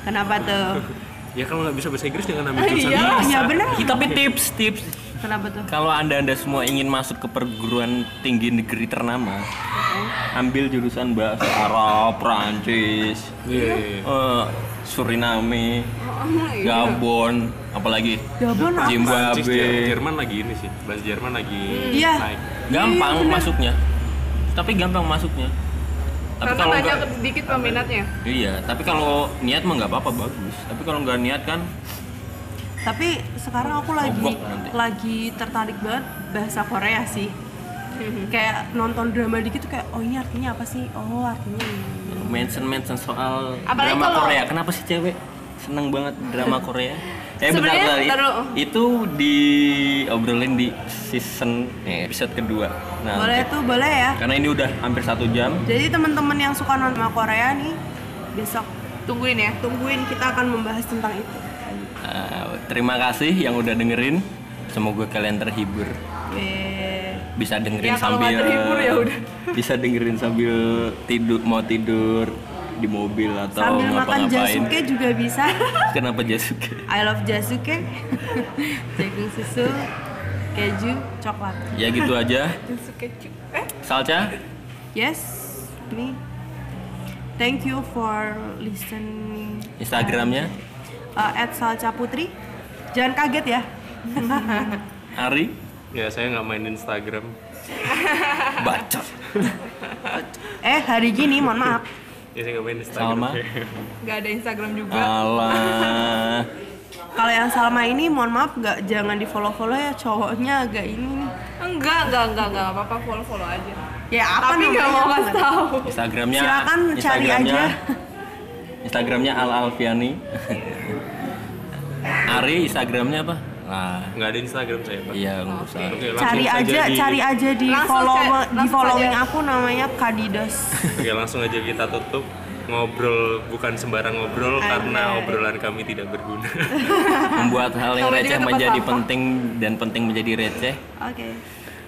kenapa tuh
ya kalau nggak bisa bahasa Inggris jangan ambil
Ah,
jurusan
iya
bahasa
iya benar
Tapi tips, tips.
Kenapa tuh
Kalau anda anda semua ingin masuk ke perguruan tinggi negeri ternama, ambil jurusan bahasa Arab, Prancis,
iya iya, iya.
eh, Suriname,
Oh, iya.
Gabon, apalagi
Gabon
Zimbabwe.
Jer- Jerman lagi ini sih bahasa Jerman lagi
Iya.
naik
Gampang
bener.
masuknya. Tapi gampang masuknya. Tapi kalau
banyak sedikit peminatnya.
iya. Tapi kalau niat mah nggak apa-apa bagus. Tapi kalau nggak niat kan,
tapi sekarang aku lagi lagi tertarik banget bahasa Korea sih kayak nonton drama dikit tuh kayak oh ini artinya apa sih oh artinya ini
mention mention soal
Apalagi
drama
kalau-
Korea. Kenapa sih cewek seneng banget drama Korea? Eh bentar,
Sebenarnya,
bentar. Itu di obrolin di season eh, episode kedua. Nah,
boleh tuh boleh ya
karena ini udah hampir satu jam.
jadi teman-teman yang suka nonton drama Korea nih besok
tungguin ya
tungguin kita akan membahas tentang itu
Uh, terima kasih yang udah dengerin. Semoga kalian terhibur. Bisa dengerin
Ya,
sambil
terhibur ya udah.
Bisa dengerin sambil tidur mau tidur di mobil atau
sambil makan
ngapa-ngapain.
jasuke juga bisa
Kenapa Jasuke?
I love jasuke jagung susu keju coklat
Ya gitu aja.
eh
Salca,
yes me thank you for listening
Instagramnya
uh, at salca putri jangan kaget ya
Ari,
Ya saya nggak main Instagram.
bacot.
eh hari gini mohon maaf
Ya saya nggak main Instagram.
Salma,
nggak ada Instagram juga
Alah.
kalau yang Salma ini mohon maaf nggak jangan di follow follow ya cowoknya agak ini nih
enggak enggak enggak enggak apa apa follow follow aja
ya apa
tapi nggak mau kasih tahu
Instagramnya
Silakan cari
Instagramnya,
aja.
Instagramnya Al Alfiani. Ari Instagramnya apa? Nah,
Nggak ada Instagram saya pak.
iya nggak usah.
Langsung
cari aja
di-
cari aja di
Langsung
follow di following
aja.
aku namanya Kadidos
Oke langsung aja kita tutup ngobrol bukan sembarang ngobrol karena obrolan kami tidak berguna.
Membuat hal yang receh menjadi
sampah.
penting dan penting menjadi receh.
oke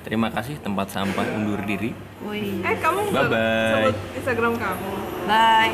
Terima kasih tempat sampah undur diri.
wih
eh kamu
Bye-bye.
sebut Instagram kamu
bye